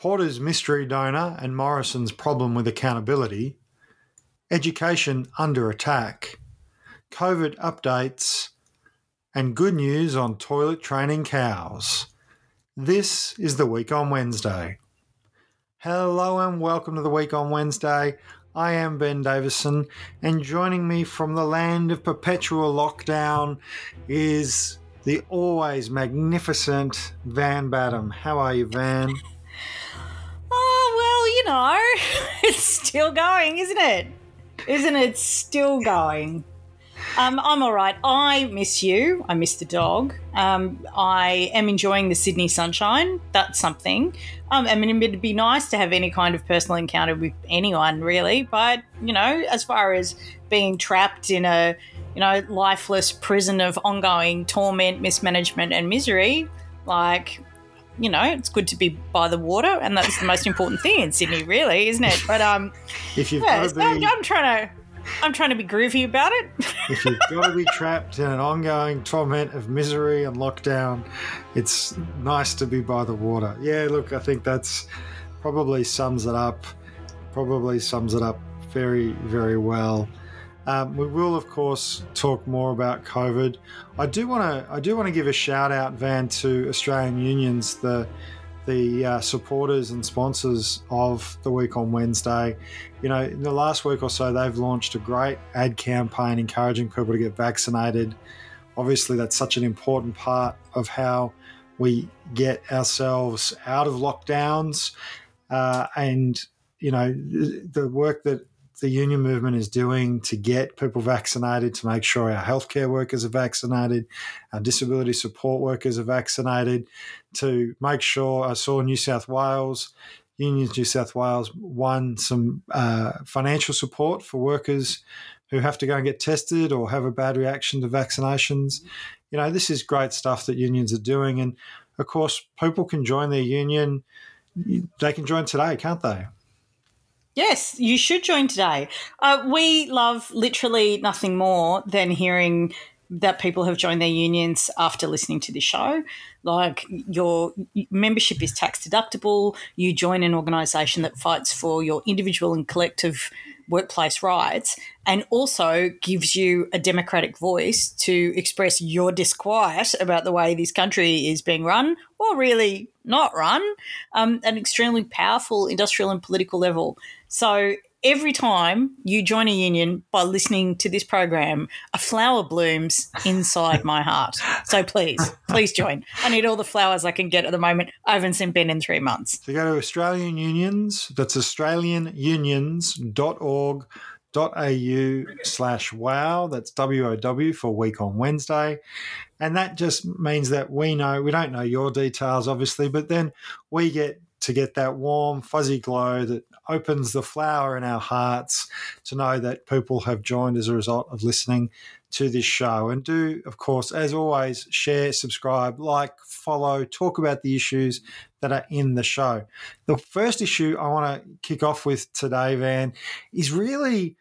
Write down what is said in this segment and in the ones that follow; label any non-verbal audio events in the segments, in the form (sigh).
Porter's mystery donor and Morrison's problem with accountability, education under attack, COVID updates, and good news on toilet training cows. This is the week on Wednesday. Hello and welcome to the week on Wednesday. I am Ben Davison, and joining me from the land of perpetual lockdown is the always magnificent Van Badham. How are you, Van? Know, (laughs) it's still going, isn't it? Isn't it still going? Um, I'm all right. I miss you. I miss the dog. Um, I am enjoying the Sydney sunshine. That's something. Um, I mean, it'd be nice to have any kind of personal encounter with anyone, really. But, you know, as far as being trapped in a, you know, lifeless prison of ongoing torment, mismanagement, and misery, like, you know, it's good to be by the water, and that's the most important thing in Sydney, really, isn't it? But um, If you've yeah, got to I'm, I'm trying to, I'm trying to be groovy about it. (laughs) if you've got to be trapped in an ongoing torment of misery and lockdown, it's nice to be by the water. Yeah, look, I think that's probably sums it up. Probably sums it up very, very well. Um, we will, of course, talk more about COVID. I do want to. I do want to give a shout out, Van, to Australian unions, the the uh, supporters and sponsors of the week on Wednesday. You know, in the last week or so, they've launched a great ad campaign encouraging people to get vaccinated. Obviously, that's such an important part of how we get ourselves out of lockdowns. Uh, and, you know, the work that the union movement is doing to get people vaccinated, to make sure our healthcare workers are vaccinated, our disability support workers are vaccinated, to make sure I saw New South Wales, Unions New South Wales won some uh, financial support for workers who have to go and get tested or have a bad reaction to vaccinations. You know, this is great stuff that unions are doing. And of course, people can join their union. They can join today, can't they? Yes, you should join today. Uh, we love literally nothing more than hearing that people have joined their unions after listening to the show. Like your membership is tax deductible, you join an organisation that fights for your individual and collective workplace rights, and also gives you a democratic voice to express your disquiet about the way this country is being run, or really not run, um, an extremely powerful industrial and political level. So every time you join a union by listening to this program, a flower blooms inside my heart. So please, please join. I need all the flowers I can get at the moment. I haven't seen Ben in three months. So go to Australian Unions, that's australianunions.org.au slash wow. That's W-O-W for Week on Wednesday. And that just means that we know, we don't know your details, obviously, but then we get to get that warm, fuzzy glow that opens the flower in our hearts to know that people have joined as a result of listening to this show. And do, of course, as always, share, subscribe, like, follow, talk about the issues that are in the show. The first issue I want to kick off with today, Van, is really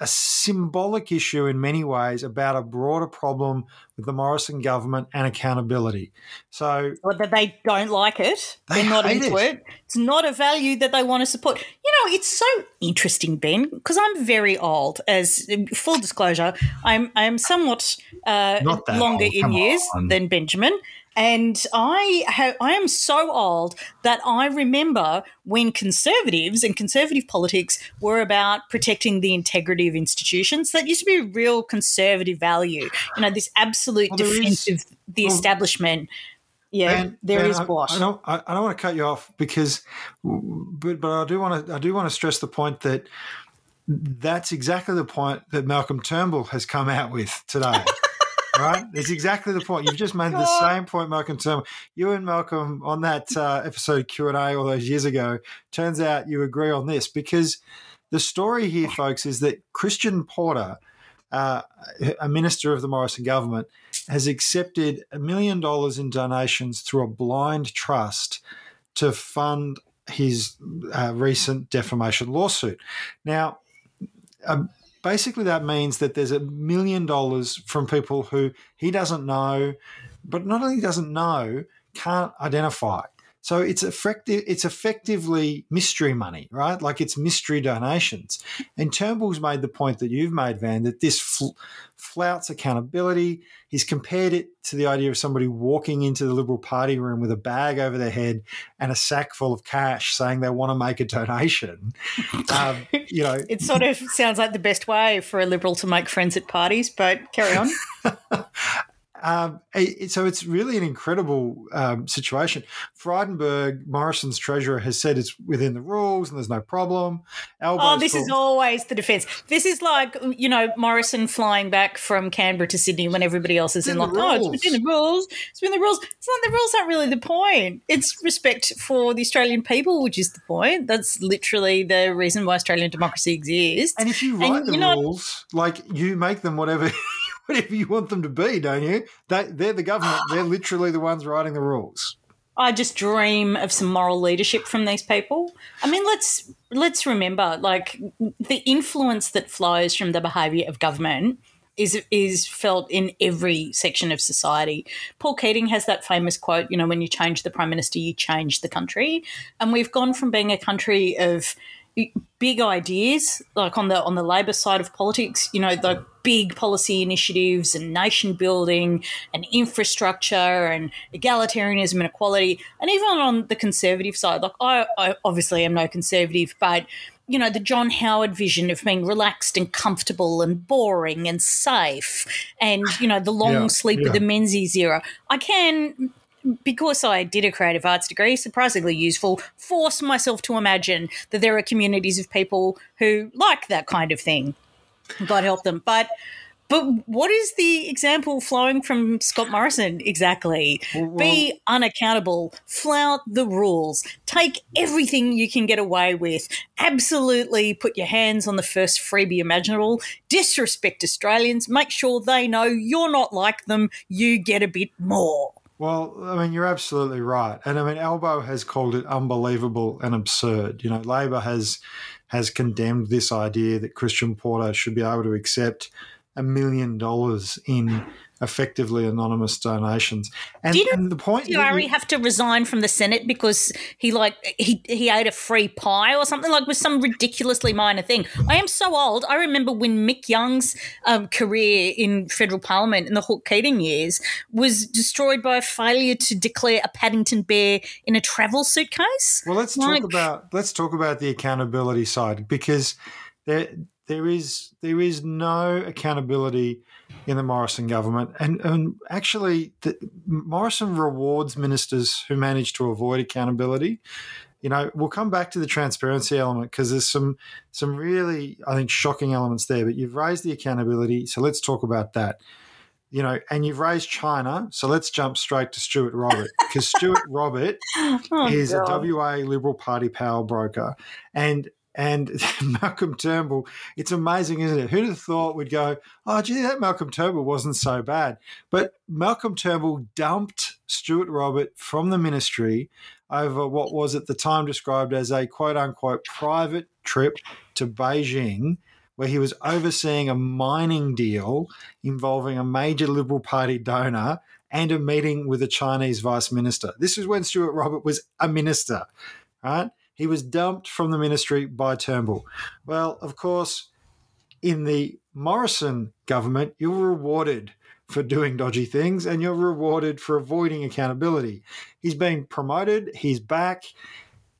a symbolic issue in many ways about a broader problem with the Morrison government and accountability. So, Or that they don't like it. They They're not into it. it. It's not a value that they want to support. You know, it's so interesting, Ben, because I'm very old. As full disclosure, I'm I am somewhat uh, longer old, in come years on. than Benjamin. And I have, I am so old that I remember when conservatives and conservative politics were about protecting the integrity of institutions. That used to be a real conservative value. You know, this absolute Well, there is- defense of the well, establishment. Yeah, Van- there is I, what. I don't. I, I don't want to cut you off because, but but I do want to. I do want to stress the point that that's exactly the point that Malcolm Turnbull has come out with today. (laughs) right? It's exactly the point. You've just made the same point, Malcolm Turnbull. You and Malcolm on that uh, episode Q and A all those years ago. Turns out you agree on this because the story here, folks, is that Christian Porter, uh, a minister of the Morrison government, has accepted a million dollars in donations through a blind trust to fund his uh, recent defamation lawsuit. Now, um, basically, that means that there's a million dollars from people who he doesn't know, but not only doesn't know, can't identify. So it's effective. It's effectively mystery money, right? Like it's mystery donations. And Turnbull's made the point that you've made, Van, that this fl- flouts accountability. He's compared it to the idea of somebody walking into the Liberal Party room with a bag over their head and a sack full of cash, saying they want to make a donation. (laughs) um, you know, it sort of sounds like the best way for a Liberal to make friends at parties. But carry on. (laughs) Um, it, so it's really an incredible um, situation. Frydenberg, Morrison's treasurer, has said it's within the rules and there's no problem. Albo's oh, this called- is always the defence. This is like you know Morrison flying back from Canberra to Sydney when everybody else is in, in like, oh, it's within the rules. It's within the rules. It's not the rules aren't really the point. It's respect for the Australian people, which is the point. That's literally the reason why Australian democracy exists. And if you write and, the rules, not- like you make them whatever (laughs) whatever you want them to be, don't you? They, they're the government. (sighs) They're literally the ones writing the rules. I just dream of some moral leadership from these people. I mean, let's let's remember, like the influence that flows from the behaviour of government is is felt in every section of society. Paul Keating has that famous quote, you know, when you change the prime minister, you change the country. And we've gone from being a country of big ideas, like on the on the Labor side of politics, you know, the big policy initiatives and nation building and infrastructure and egalitarianism and equality, and even on the conservative side, like I, I obviously am no conservative, but you know, the John Howard vision of being relaxed and comfortable and boring and safe, and you know, the long yeah, sleep yeah. of the Menzies era. I can because I did a creative arts degree, surprisingly useful, force myself to imagine that there are communities of people who like that kind of thing. God help them. But but what is the example flowing from Scott Morrison exactly? Well, Be unaccountable, flout the rules, take everything you can get away with, absolutely put your hands on the first freebie imaginable, disrespect Australians, make sure they know you're not like them, you get a bit more. Well, I mean, you're absolutely right, and I mean, Albo has called it unbelievable and absurd. You know, Labor has has condemned this idea that Christian Porter should be able to accept a million dollars in effectively anonymous donations. And, Didn't and the point Harry have to resign from the Senate because he like he he ate a free pie or something like was some ridiculously minor thing. I am so old. I remember when Mick Young's um, career in federal parliament in the Hawke Keating years was destroyed by a failure to declare a Paddington bear in a travel suitcase. Well, let's like, talk about let's talk about the accountability side because there there is there is no accountability in the Morrison government, and and actually, the, Morrison rewards ministers who manage to avoid accountability. You know, we'll come back to the transparency element because there's some some really I think shocking elements there. But you've raised the accountability, so let's talk about that. You know, and you've raised China, so let's jump straight to Stuart Robert because Stuart (laughs) Robert oh, is God. a WA Liberal Party power broker, and and (laughs) Malcolm Turnbull. It's amazing, isn't it? Who'd have thought we'd go, oh, gee, that Malcolm Turnbull wasn't so bad. But Malcolm Turnbull dumped Stuart Robert from the ministry over what was at the time described as a quote unquote private trip to Beijing. Where he was overseeing a mining deal involving a major Liberal Party donor and a meeting with a Chinese vice minister. This is when Stuart Robert was a minister, right? He was dumped from the ministry by Turnbull. Well, of course, in the Morrison government, you're rewarded for doing dodgy things and you're rewarded for avoiding accountability. He's been promoted, he's back,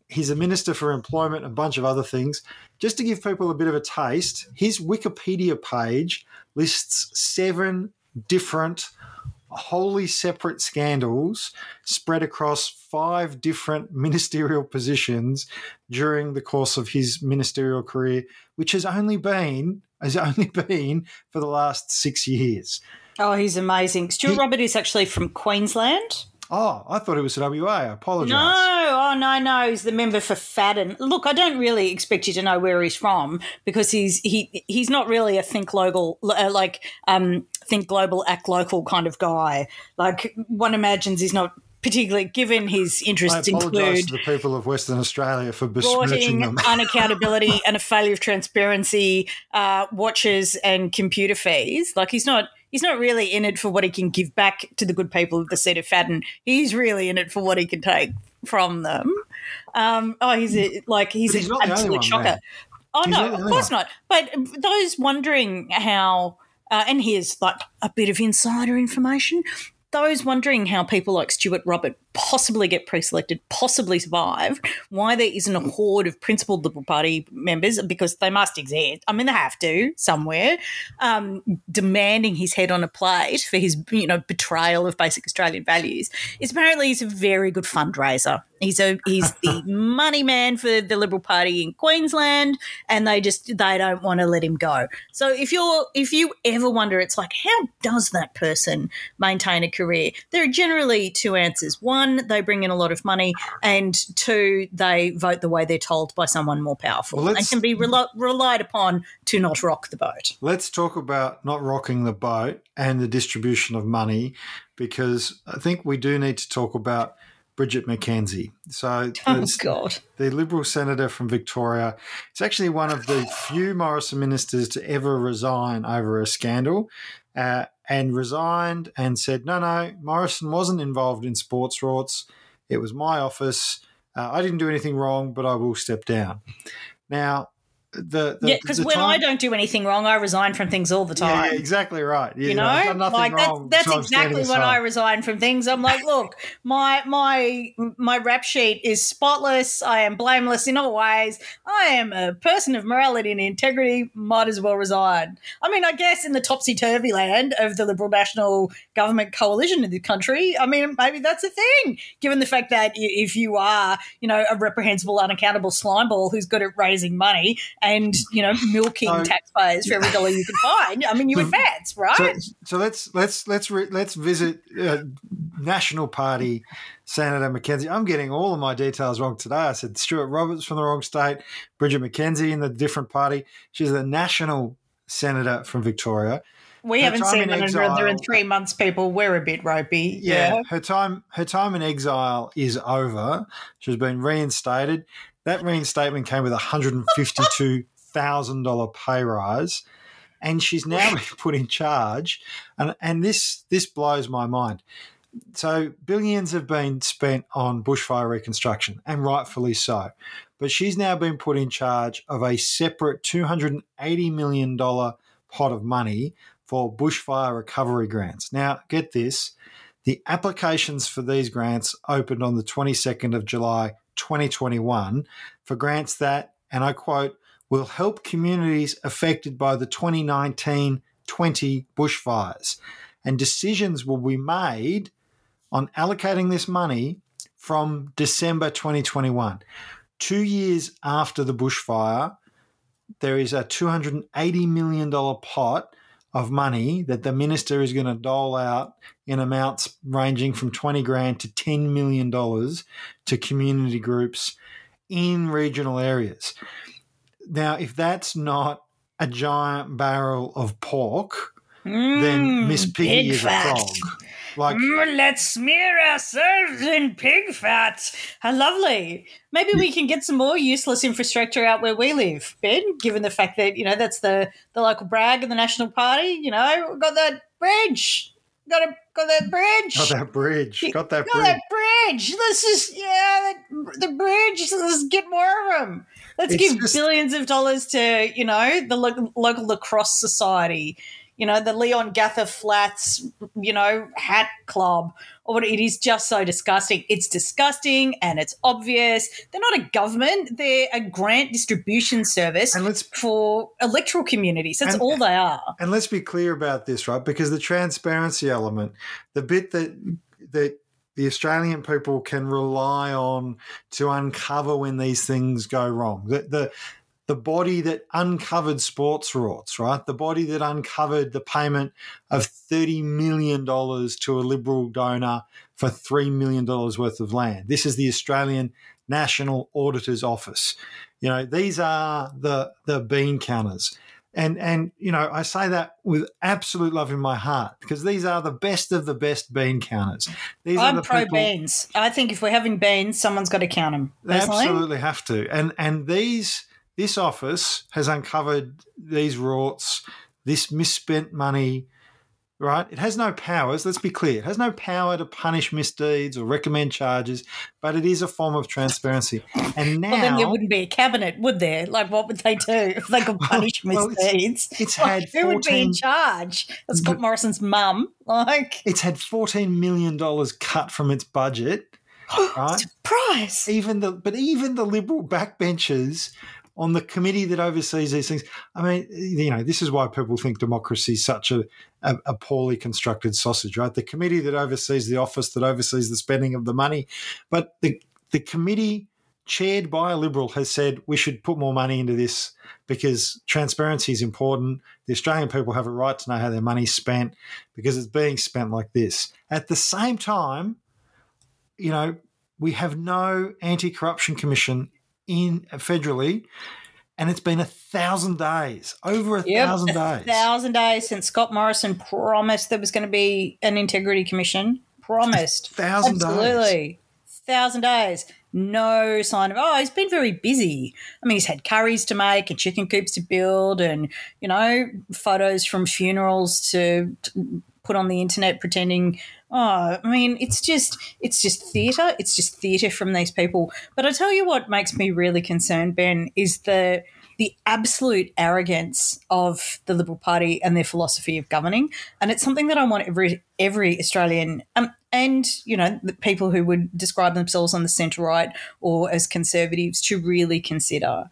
he's a minister for employment, a bunch of other things. Just to give people a bit of a taste, his Wikipedia page lists seven different wholly separate scandals spread across five different (laughs) ministerial positions during the course of his ministerial career, which has only been has only (laughs) been for the last six years. Oh, he's amazing. Stuart he, Robert is actually from Queensland. Oh, I thought it was from WA. I apologise. No, oh no, no. He's the member for Fadden. Look, I don't really expect you to know where he's from because he's he he's not really a think local uh, like um think global, act local kind of guy. Like one imagines he's not particularly given his interests include to the people of Western Australia for besmirching them. (laughs) unaccountability and a failure of transparency, uh, watches and computer fees. Like he's not he's not really in it for what he can give back to the good people of the seat of Fadden. He's really in it for what he can take from them. Um, oh, he's a, like he's, he's an not the only absolute one, shocker. man. Oh He's no, of course one. not. But those wondering how, uh, and here's like a bit of insider information. Those wondering how people like Stuart Robert possibly get pre-selected, possibly survive, why there isn't a horde of principled Liberal Party members because they must exist. I mean, they have to somewhere, um, demanding his head on a plate for his you know betrayal of basic Australian values. Is apparently he's a very good fundraiser. He's a he's the (laughs) money man for the Liberal Party in Queensland, and they just they don't want to let him go. So if you're if you ever wonder, it's like how does that person maintain a career? There are generally two answers. One, they bring in a lot of money, and two, they vote the way they're told by someone more powerful Well, and can be rel- relied upon to not rock the boat. Let's talk about not rocking the boat and the distribution of money because I think we do need to talk about Bridget McKenzie. So, (laughs) Oh God! the Liberal senator from Victoria is actually one of the few Morrison ministers to ever resign over a scandal. Uh, and resigned and said, no, no, Morrison wasn't involved in sports rorts. It was my office. Uh, I didn't do anything wrong, but I will step down. Now, the, the Yeah, because when time- I don't do anything wrong, I resign from things all the time. yeah, exactly right. Yeah, you know, I've done nothing like that's, wrong, that's so exactly when I resign from things. I'm like, look, my my my rap sheet is spotless. I am blameless in all ways. I am a person of morality and integrity. Might as well resign. I mean, I guess in the topsy turvy land of the Liberal National Government coalition in the country, I mean, maybe that's a thing. Given the fact that if you are, you know, a reprehensible, unaccountable slimeball who's good at raising money and you know milking So- taxpayers for every dollar you can find, I mean, you advance, (laughs) right? So, so let's let's let's re, let's visit uh, National Party Senator Mackenzie. I'm getting all of my details wrong today. I said Stuart Roberts from the wrong state, Bridget McKenzie in the different party. She's the national senator from Victoria. We Her haven't seen another in three months, people. We're a bit ropey. Yeah, her time her time in exile is over. She's been reinstated. That reinstatement came with a hundred and fifty two thousand dollar pay rise, and she's now been (laughs) put in charge. And and this this blows my mind. So billions have been spent on bushfire reconstruction, and rightfully so. But she's now been put in charge of a separate two hundred and eighty million dollar pot of money for bushfire recovery grants. Now, get this. The applications for these grants opened on the 22nd of July 2021 for grants that, and I quote, will help communities affected by the 2019 20 bushfires. And decisions will be made on allocating this money from December 2021. Two years after the bushfire, there is a $280 million pot of money that the minister is going to dole out in amounts ranging from 20 grand to 10 million dollars to community groups in regional areas. Now, if that's not a giant barrel of pork, then Miss Piggy Mm, is fat. a frog. Like Mm, let's smear ourselves in pig fat. How lovely. Maybe we can get some more useless infrastructure out where we live, Ben, given the fact that, you know, that's the, the local brag of the National Party. You know, got that bridge. Got, a, got that bridge. got that bridge, got that Got bridge. that bridge. Let's just, yeah, that, the bridge. Let's get more of them. Let's It's give just- billions of dollars to, you know, the lo- local lacrosse society, you know, the Leongatha Flats, you know, hat club. Or what it is just so disgusting. It's disgusting and it's obvious. They're not a government, they're a grant distribution service And let's for electoral communities. That's And- all they are. and let's be clear about this, right? Because the transparency element, the bit that that the Australian people can rely on to uncover when these things go wrong. The the the body that uncovered sports rorts, right? The body that uncovered the payment of $30 million to a Liberal donor for $3 million worth of land. This is the Australian National Auditor's Office. You know, these are the, the bean counters. And, and, you know, I say that with absolute love in my heart because these are the best of the best bean counters. These are I'm the pro people- beans. I think if we're having beans, someone's got to count them. They absolutely have to. And and these this office has uncovered these rorts, this misspent money right? It has no powers. Let's be clear. It has no power to punish misdeeds or recommend charges, but it is a form of transparency. And now, well, then there wouldn't be a cabinet, would there? Like, what would they do if they could (laughs) punish well, misdeeds? It's, it's had 14, who would be in charge? It's Scott Morrison's mum. Like, it's had fourteen million dollars cut from its budget. (gasps) right? Surprise! Even the but even the Liberal backbenchers on the committee that oversees these things. I mean, you know, this is why people think democracy is such a, a, a, poorly constructed sausage, right? The committee that oversees the office that oversees the spending of the money, but the the committee chaired by a liberal has said we should put more money into this because transparency is important. The Australian people have a right to know how their money's spent because it's being spent like this. At the same time, you know, we have no anti-corruption commission in uh, federally, and it's been a thousand days, over a yep, thousand a days, thousand days since Scott Morrison promised there was going to be an integrity commission. Promised, a (laughs) thousand absolutely, days. thousand days. No sign of oh, he's been very busy. I mean, he's had curries to make and chicken coops to build, and you know, photos from funerals to, to put on the internet pretending oh i mean it's just it's just theatre it's just theatre from these people but i tell you what makes me really concerned ben is the the absolute arrogance of the Liberal Party and their philosophy of governing, and it's something that I want every every Australian um, and you know the people who would describe themselves on the centre right or as conservatives to really consider.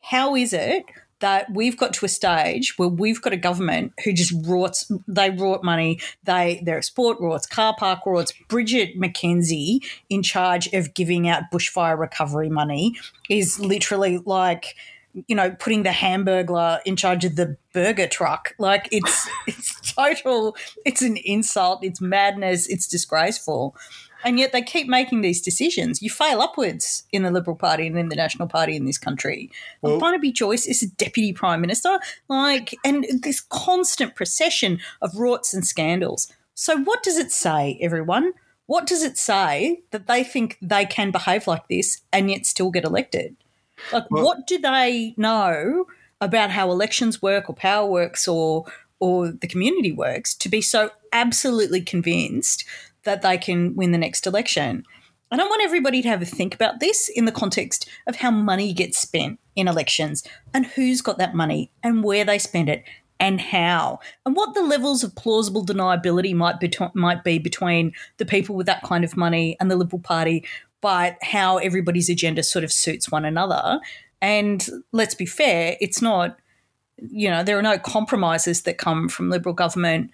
How is it that we've got to a stage where we've got a government who just rorts, they rort money, they they're a sport rorts, car park rorts. Bridget McKenzie, in charge of giving out bushfire recovery money, is literally like you know putting the hamburglar in charge of the burger truck like it's (laughs) it's total it's an insult it's madness it's disgraceful and yet they keep making these decisions. You fail upwards in the Liberal Party and in the National Party in this country. Well, Barnaby Joyce is a deputy prime minister, like, and this constant procession of rorts and scandals. So, what does it say, everyone? What does it say that they think they can behave like this and yet still get elected? Like, well, what do they know about how elections work or power works or or the community works to be so absolutely convinced that they can win the next election. And I want everybody to have a think about this in the context of how money gets spent in elections and who's got that money and where they spend it and how and what the levels of plausible deniability might be might be between the people with that kind of money and the Liberal Party, but how everybody's agenda sort of suits one another. And let's be fair, it's not you know there are no compromises that come from Liberal government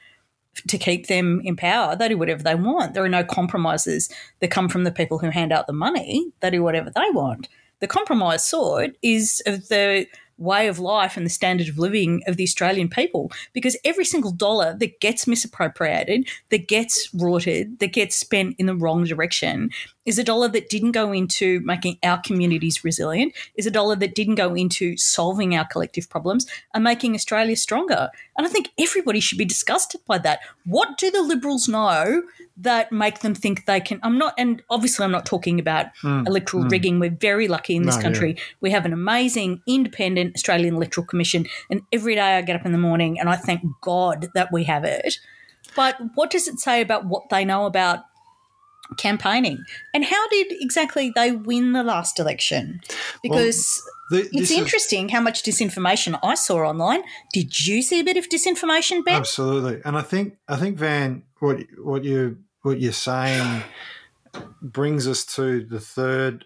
to keep them in power. They do whatever they want. There are no compromises that come from the people who hand out the money. They do whatever they want. The compromise sort is of the way of life and the standard of living of the Australian people because every single dollar that gets misappropriated, that gets rorted, that gets spent in the wrong direction is a dollar that didn't go into making our communities resilient, is a dollar that didn't go into solving our collective problems and making Australia stronger. And I think everybody should be disgusted by that. What do the Liberals know that make them think they can? I'm not, and obviously I'm not talking about mm, electoral mm. rigging. We're very lucky in this no, country. Yeah. We have an amazing independent Australian Electoral Commission. And every day I get up in the morning and I thank God that we have it. But what does it say about what they know about campaigning. And how did exactly they win the last election? Because well, the, it's interesting is, how much disinformation I saw online. Did you see a bit of disinformation, Ben? Absolutely. And I think I think Van, what what you what you're saying brings us to the third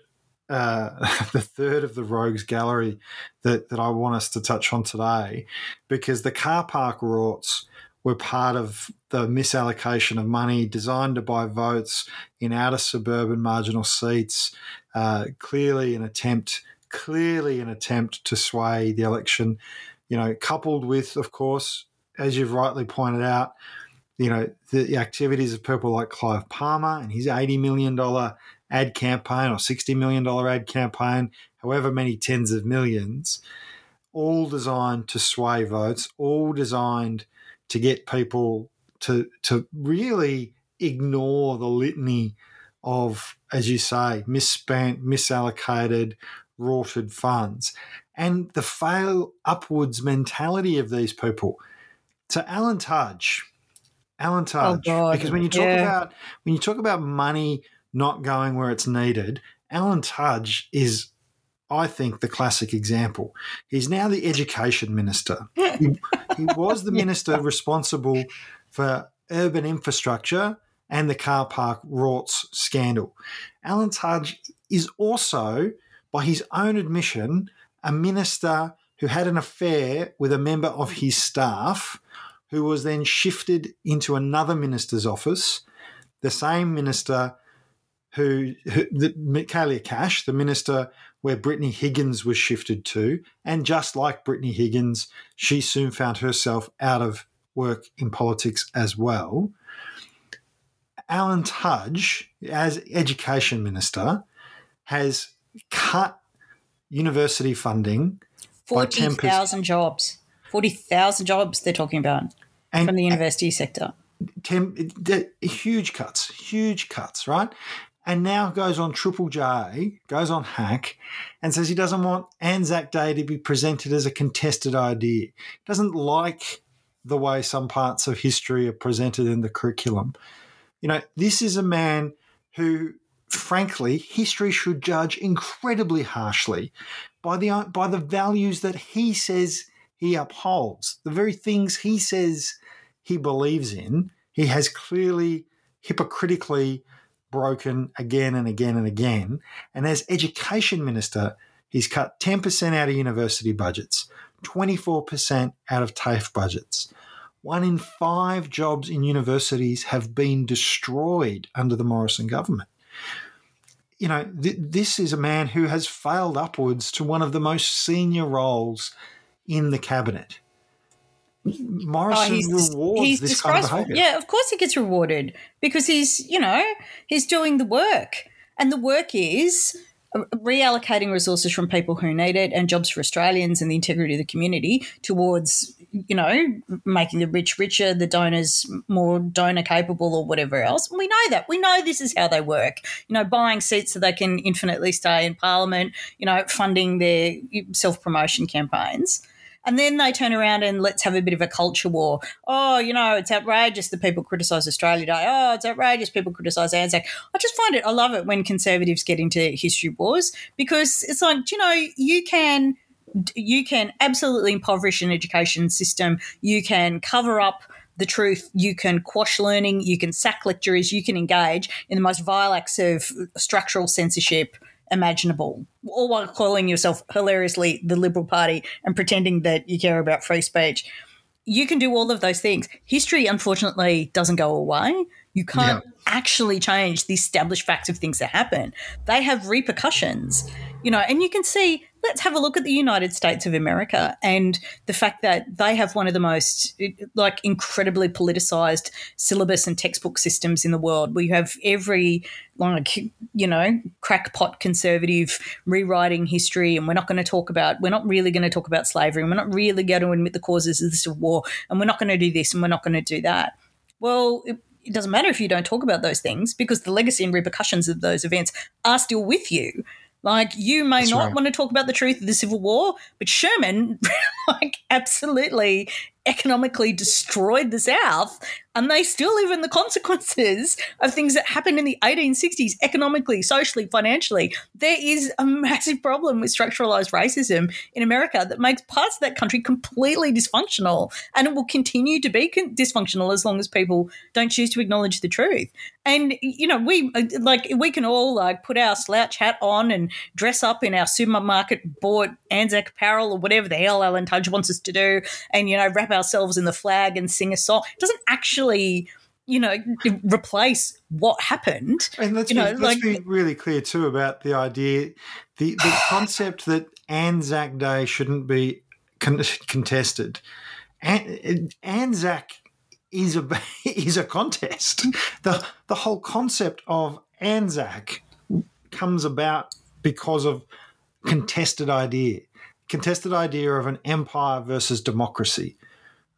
uh, (laughs) the third of the rogues gallery that, that I want us to touch on today, because the car park rorts were part of the misallocation of money designed to buy votes in outer suburban marginal seats. Uh, clearly, an attempt, clearly an attempt to sway the election. You know, coupled with, of course, as you've rightly pointed out, you know the, activities of people like Clive Palmer and his eighty million dollar ad campaign or sixty million dollar ad campaign, however many tens of millions, all designed to sway votes, all designed to get people to to really ignore the litany of, as you say, misspent, misallocated, rorted funds, and the fail upwards mentality of these people. So Alan Tudge, Alan Tudge. Oh, because when you talk Yeah. about when you talk about money not going where it's needed, Alan Tudge is, I think, the classic example. He's now the education minister. he, he (laughs) was the minister responsible for urban infrastructure and the car park rorts scandal. Alan Tudge is also, by his own admission, a minister who had an affair with a member of his staff who was then shifted into another minister's office, the same minister who, who the, Michaelia Cash, the minister where Brittany Higgins was shifted to, and just like Brittany Higgins, she soon found herself out of work in politics as well. Alan Tudge, as education minister, has cut university funding by 10%. 40,000 jobs. 40,000 jobs they're talking about And- from the university sector. Tem, the, huge cuts, huge cuts, right? And now goes on Triple J, goes on Hack, and says he doesn't want Anzac Day to be presented as a contested idea. Doesn't like the way some parts of history are presented in the curriculum. You know, this is a man who, frankly, history should judge incredibly harshly by the by the values that he says he upholds, the very things he says he believes in, he has clearly hypocritically broken again and again and again. And as education minister, he's cut 10% out of university budgets, 24% out of TAFE budgets. One in five jobs in universities have been destroyed under the Morrison government. You know, th- this is a man who has failed upwards to one of the most senior roles in the cabinet. Morrison oh, rewards this kind of behaviour. Oh, Yeah, of course he gets rewarded because he's, you know, he's doing the work. And the work is uh, reallocating resources from people who need it and jobs for Australians and the integrity of the community towards, you know, making the rich richer, the donors more donor capable or whatever else. We know that. We know this is how they work. You know, buying seats so they can infinitely stay in parliament, you know, funding their self promotion campaigns. And then they turn around and let's have a bit of a culture war. Oh, you know, it's outrageous that people criticise Australia Day. Oh, it's outrageous people criticise Anzac. I just find it, I love it when conservatives get into history wars because it's like, you know, you can you can absolutely impoverish an education system. You can cover up the truth. You can quash learning. You can sack lecturers. You can engage in the most vile acts of structural censorship imaginable, all while calling yourself hilariously the Liberal Party and pretending that you care about free speech. You can do all of those things. History, unfortunately, doesn't go away. You can't actually change the established facts of things that happen. They have repercussions, you know, and you can see. Let's have a look at the United States of America and the fact that they have one of the most, like, incredibly politicized syllabus and textbook systems in the world. We have every, like, you know, crackpot conservative rewriting history, and we're not going to talk about, we're not really going to talk about slavery, and we're not really going to admit the causes of the Civil War, and we're not going to do this, and we're not going to do that. Well, it, it doesn't matter if you don't talk about those things because the legacy and repercussions of those events are still with you. Like you may That's not right. want to talk about the truth of the Civil War, but Sherman (laughs) like absolutely economically destroyed the South and they still live in the consequences of things that happened in the 1860s economically, socially, financially. There is a massive problem with structuralized racism in America that makes parts of that country completely dysfunctional and it will continue to be con- dysfunctional as long as people don't choose to acknowledge the truth. And you know, we like we can all like put our slouch hat on and dress up in our supermarket bought Anzac apparel or whatever the hell Alan Tudge wants us to do, and you know, wrap ourselves in the flag and sing a song. It doesn't actually, you know, replace what happened. And let's, You know, be, let's like- be really clear too about the idea, the, the (sighs) concept that Anzac Day shouldn't be con- (laughs) contested. An- Anzac is a (laughs) is a contest. the The whole concept of Anzac comes about because of contested idea, contested idea of an empire versus democracy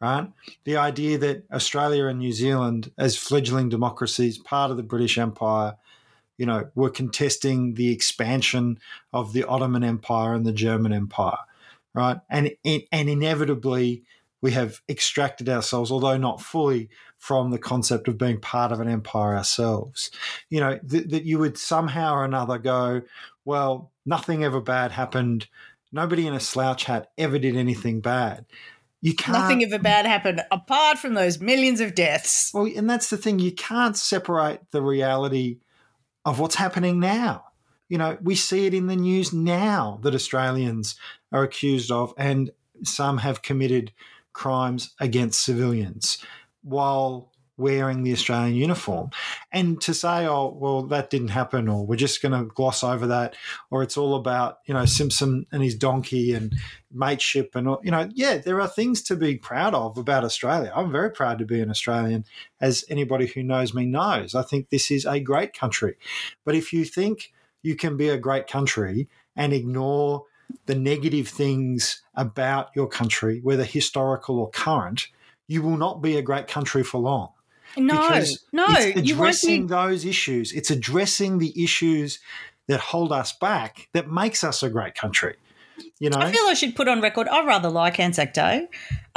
right? The idea that Australia and New Zealand, as fledgling democracies, part of the British Empire, you know, were contesting the expansion of the Ottoman Empire and the German Empire, right? And and inevitably we have extracted ourselves, although not fully, from the concept of being part of an empire ourselves. You know, th- that you would somehow or another go, well, nothing ever bad happened. Nobody in a slouch hat ever did anything bad. You can't. Nothing ever bad happened apart from those millions of deaths. Well, and that's the thing. You can't separate the reality of what's happening now. You know, we see it in the news now that Australians are accused of, and some have committed crimes against civilians while wearing the Australian uniform. And to say, oh, well, that didn't happen, or we're just going to gloss over that, or it's all about, you know, Simpson and his donkey and mateship and, you know, yeah, there are things to be proud of about Australia. I'm very proud to be an Australian, as anybody who knows me knows. I think this is a great country. But if you think you can be a great country and ignore the negative things about your country, whether historical or current, you will not be a great country for long. No, no, it's addressing those issues. It's addressing the issues that hold us back that makes us a great country. You know, I feel I should put on record. I rather like Anzac Day.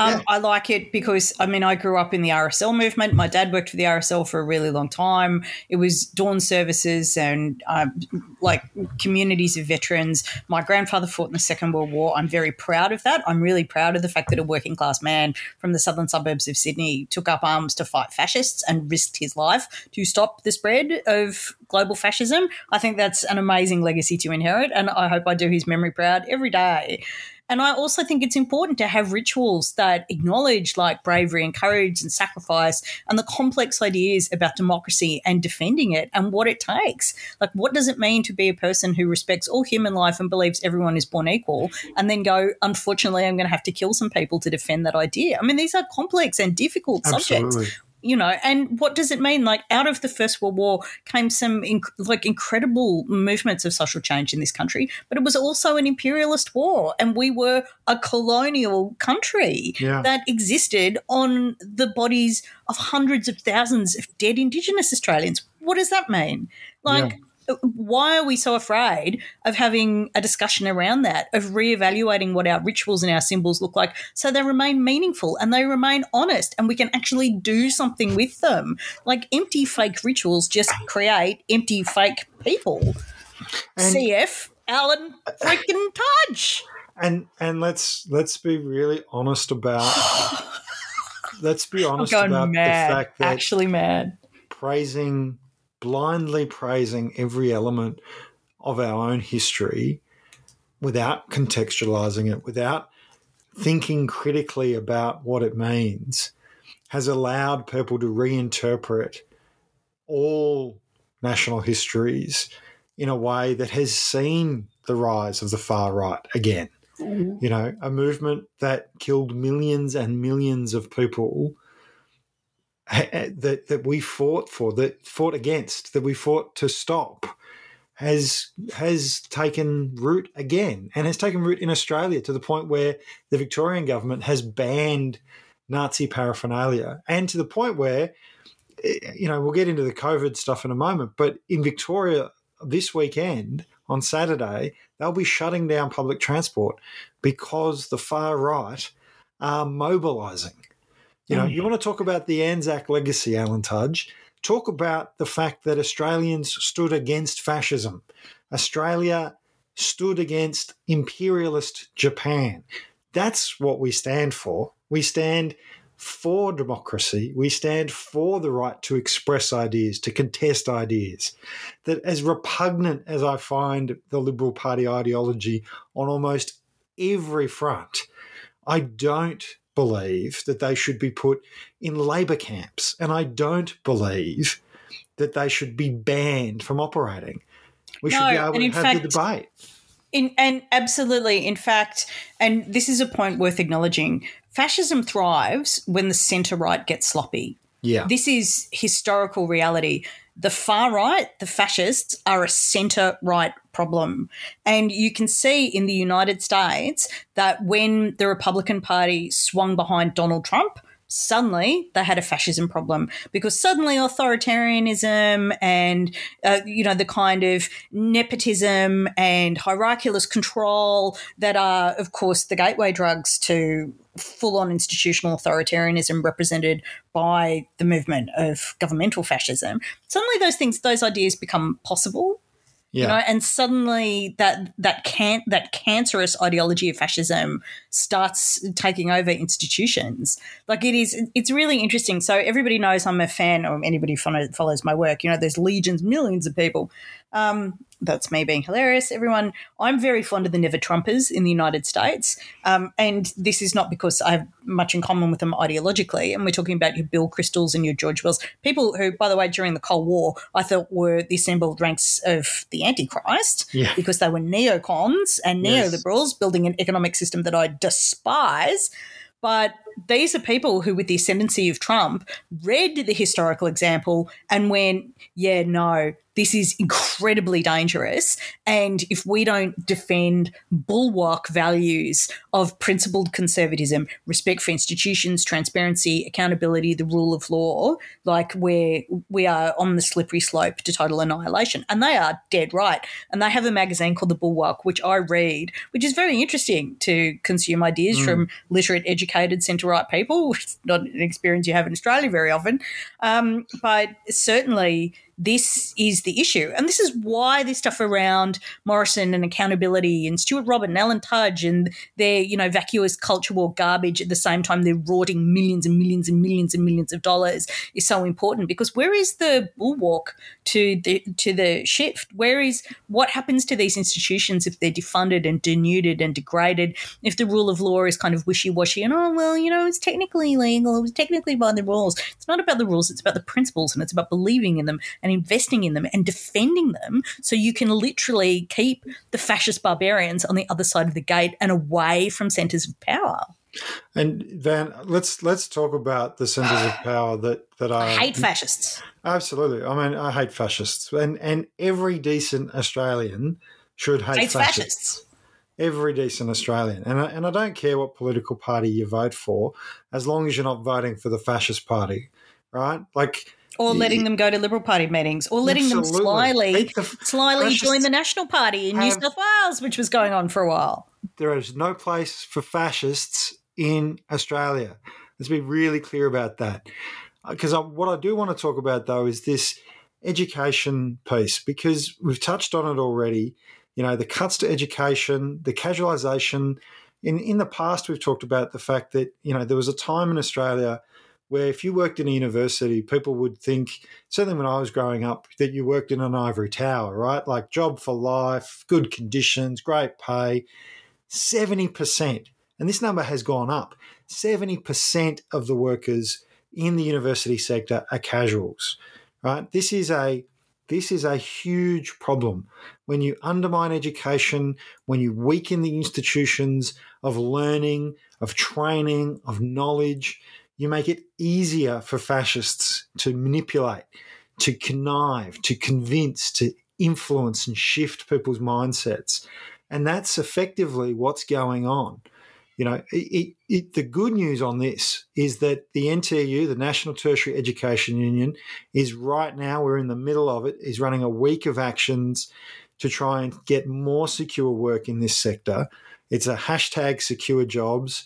Um, Yeah. I like it because I mean I grew up in the RSL movement. My dad worked for the RSL for a really long time. It was dawn services and um, like communities of veterans. My grandfather fought in the Second World War. I'm very proud of that. I'm really proud of the fact that a working class man from the southern suburbs of Sydney took up arms to fight fascists and risked his life to stop the spread of global fascism. I think that's an amazing legacy to inherit, and I hope I do his memory proud every day. And I also think it's important to have rituals that acknowledge like bravery and courage and sacrifice and the complex ideas about democracy and defending it and what it takes. Like, what does it mean to be a person who respects all human life and believes everyone is born equal and then go, unfortunately, I'm going to have to kill some people to defend that idea? I mean, these are complex and difficult subjects absolutely. You know and what does it mean? Like out of the first world war came some inc- like incredible movements of social change in this country but it was also an imperialist war and we were a colonial country Yeah. that existed on the bodies of hundreds of thousands of dead indigenous australians. What does that mean? Like why are we so afraid of having a discussion around that, of reevaluating what our rituals and our symbols look like so they remain meaningful and they remain honest and we can actually do something with them? Like empty fake rituals just create empty fake people. And- CF Alan freaking Tudge. and and let's let's be really honest about (laughs) let's be honest about mad. the fact that Actually mad. praising blindly praising every element of our own history without contextualizing it without thinking critically about what it means has allowed people to reinterpret all national histories in a way that has seen the rise of the far right again. Mm-hmm. You know, a movement that killed millions and millions of people that that we fought for, that fought against, that we fought to stop, has has taken root again, and has taken root in Australia to the point where the Victorian government has banned Nazi paraphernalia, and to the point where, eh, you know, we'll get into the COVID stuff in a moment, but in Victoria this weekend on Saturday, they'll be shutting down public transport because the far right are mobilising. You know, mm. you want to talk about the Anzac legacy, Alan Tudge. Talk about the fact that Australians stood against fascism. Australia stood against imperialist Japan. That's what we stand for. We stand for democracy. We stand for the right to express ideas, to contest ideas. That, as repugnant as I find the Liberal Party ideology on almost every front, I don't believe that they should be put in labour camps. And I don't believe that they should be banned from operating. We should be able to have fact- the debate. In, and absolutely, in fact, and this is a point worth acknowledging fascism thrives when the centre right gets sloppy. Yeah. This is historical reality. The far right, the fascists, are a centre right problem. And you can see in the United States that when the Republican Party swung behind Donald Trump, suddenly they had a fascism problem because suddenly authoritarianism and uh, you know the kind of nepotism and hierarchicalist control that are of course the gateway drugs to full on institutional authoritarianism represented by the movement of governmental fascism. Suddenly those things those ideas become possible yeah. You know, and suddenly that that can that cancerous ideology of fascism starts taking over institutions. Like it is, it's really interesting. So everybody knows I'm a fan, or anybody who follows my work. You know, there's legions, millions of people um, that's me being hilarious. Everyone, I'm very fond of the Never Trumpers in the United States. Um, and this is not because I have much in common with them ideologically. And we're talking about your Bill Kristols and your George Wills, people who, by the way, during the Cold War, I thought were the assembled ranks of the Antichrist yeah. because they were neocons and neoliberals yes. building an economic system that I despise. But these are people who, with the ascendancy of Trump, read the historical example and went, yeah, no, this is incredibly dangerous. And if we don't defend bulwark values of principled conservatism, respect for institutions, transparency, accountability, the rule of law, like we're, we are on the slippery slope to total annihilation. And they are dead right. And they have a magazine called The Bulwark, which I read, which is very interesting to consume ideas mm. from literate, educated, centre right people, (laughs) is not an experience you have in Australia very often. Um, but certainly, this is the issue. And this is why this stuff around Morrison and accountability and Stuart Robert and Alan Tudge and their, you know, vacuous culture war garbage at the same time they're rorting millions and millions and millions and millions of dollars is so important because where is the bulwark to the to the shift? Where is what happens to these institutions if they're defunded and denuded and degraded? If the rule of law is kind of wishy-washy and oh well, you know, it's technically legal, it was technically by the rules. It's not about the rules, it's about the principles and it's about believing in them and and investing in them and defending them so you can literally keep the fascist barbarians on the other side of the gate and away from centers of power. And Van, let's let's talk about the centers of power that that are I hate fascists. Absolutely, I mean I hate fascists, and and every decent Australian should hate fascists. fascists. Every decent Australian, and I, and I don't care what political party you vote for, as long as you're not voting for the fascist party, right? Like or letting them go to Liberal Party meetings, or letting Absolutely. them slyly, slyly join the National Party in New South Wales, which was going on for a while. There is no place for fascists in Australia. Let's be really clear about that. Because uh, what I do want to talk about, though, is this education piece, because we've touched on it already. You know, the cuts to education, the casualisation. In in the past, we've talked about the fact that you know there was a time in Australia where if you worked in a university, people would think, certainly when I was growing up, that you worked in an ivory tower, right? Like job for life, good conditions, great pay. 70%, and this number has gone up, 70% of the workers in the university sector are casuals, right? This is a this is a huge problem. When you undermine education, when you weaken the institutions of learning, of training, of knowledge, you make it easier for fascists to manipulate, to connive, to convince, to influence and shift people's mindsets. And that's effectively what's going on. You know, it, it, the good news on this is that the NTEU, the National Tertiary Education Union, is right now, we're in the middle of it, is running a week of actions to try and get more secure work in this sector. It's a hashtag secure jobs.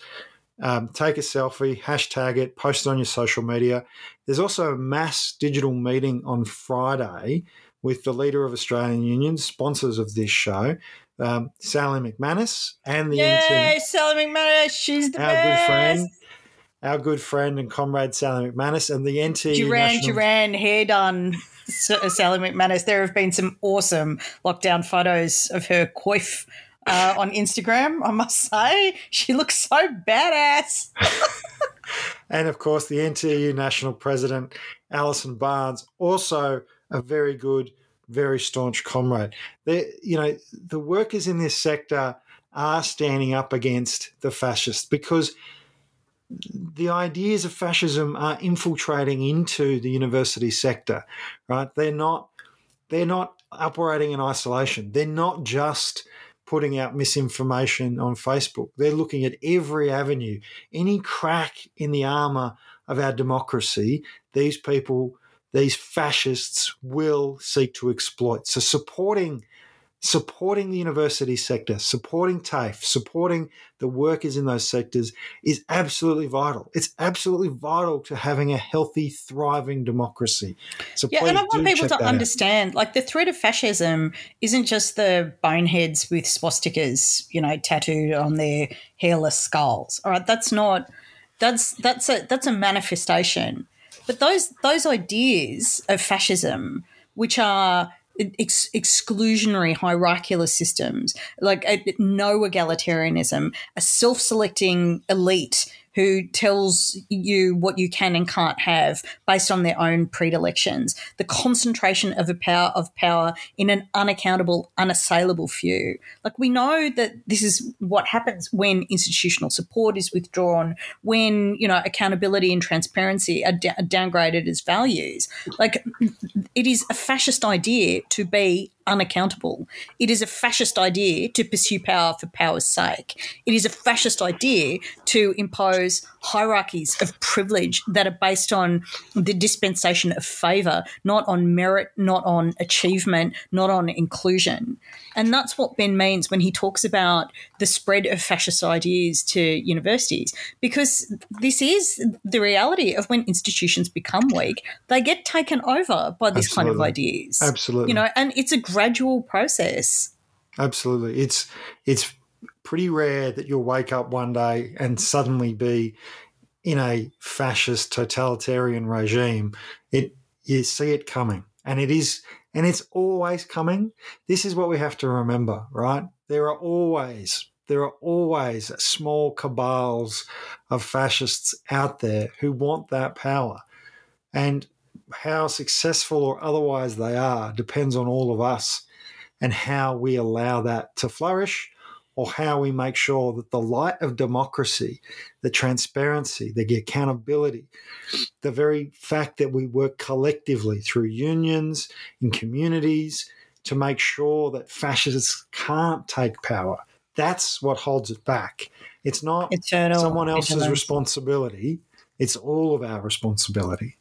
Um, take a selfie, hashtag it, post it on your social media. There's also a mass digital meeting on Friday with the leader of Australian unions, sponsors of this show, um, Sally McManus, and the Yay, intern, Sally McManus, she's the our best. good friend, our good friend and comrade Sally McManus, and the NT Duran National- Duran hair done. Sally McManus. There have been some awesome lockdown photos of her coif uh, on Instagram. I must say, she looks so badass. (laughs) and of course, the NTEU national president, Alison Barnes, also a very good, very staunch comrade. They, you know, the workers in this sector are standing up against the fascists because the ideas of fascism are infiltrating into the university sector, right? They're not they're not operating in isolation. They're not just putting out misinformation on Facebook. They're looking at every avenue, any crack in the armor of our democracy. These people, these fascists, will seek to exploit. So supporting supporting the university sector, supporting TAFE, supporting the workers in those sectors is absolutely vital. It's absolutely vital to having a healthy, thriving democracy. So yeah, and I want people to understand, out. like the threat of fascism isn't just the boneheads with swastikas, you know, tattooed on their hairless skulls. All right, that's not that's that's a that's a manifestation. But those those ideas of fascism, which are ex- exclusionary hierarchical systems, like a, no egalitarianism, a self selecting elite who tells you what you can and can't have based on their own predilections. The concentration of a power of power in an unaccountable, unassailable few. Like we know that this is what happens when institutional support is withdrawn, when you know accountability and transparency are, are downgraded as values. Like it is a fascist idea to be unaccountable. It is a fascist idea to pursue power for power's sake. It is a fascist idea to impose hierarchies of privilege that are based on the dispensation of favour, not on merit, not on achievement, not on inclusion. And that's what Ben means when he talks about the spread of fascist ideas to universities, because this is the reality of when institutions become weak, they get taken over by this Absolutely. kind of ideas. Absolutely. You know, and it's a gradual process. Absolutely. It's it's pretty rare that you'll wake up one day and suddenly be in a fascist totalitarian regime. It you see it coming. And it is and it's always coming. This is what we have to remember, right? There are always there are always small cabals of fascists out there who want that power. And how successful or otherwise they are depends on all of us and how we allow that to flourish or how we make sure that the light of democracy, the transparency, the accountability, the very fact that we work collectively through unions and communities to make sure that fascists can't take power. That's what holds it back. It's not Eternal, someone else's responsibility. It's all of our responsibility.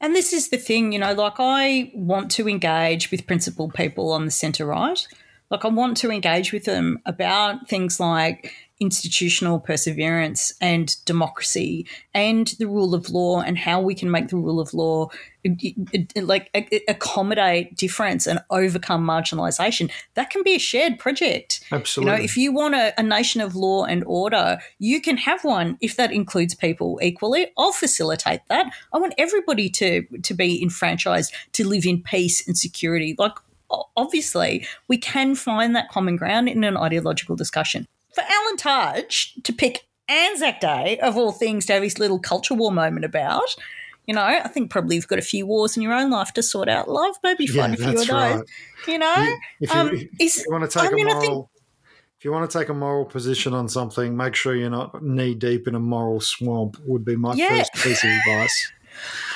And this is the thing, you know, like I want to engage with principled people on the centre right. Like I want to engage with them about things like institutional perseverance and democracy and the rule of law and how we can make the rule of law like accommodate difference and overcome marginalization. That can be a shared project. Absolutely you know if you want a, a nation of law and order you can have one if that includes people equally. I'll facilitate that. I want everybody to to be enfranchised to live in peace and security. Like obviously we can find that common ground in an ideological discussion for Alan Tudge to pick Anzac Day, of all things, to have his little culture war moment about, you know, I think probably you've got a few wars in your own life to sort out. Love, maybe fun yeah, a few of right. those. You know, if you, um, if you want to take I mean, a moral, think, if you want to take a moral position on something, make sure you're not knee deep in a moral swamp. Would be my yeah. first piece of advice. (laughs)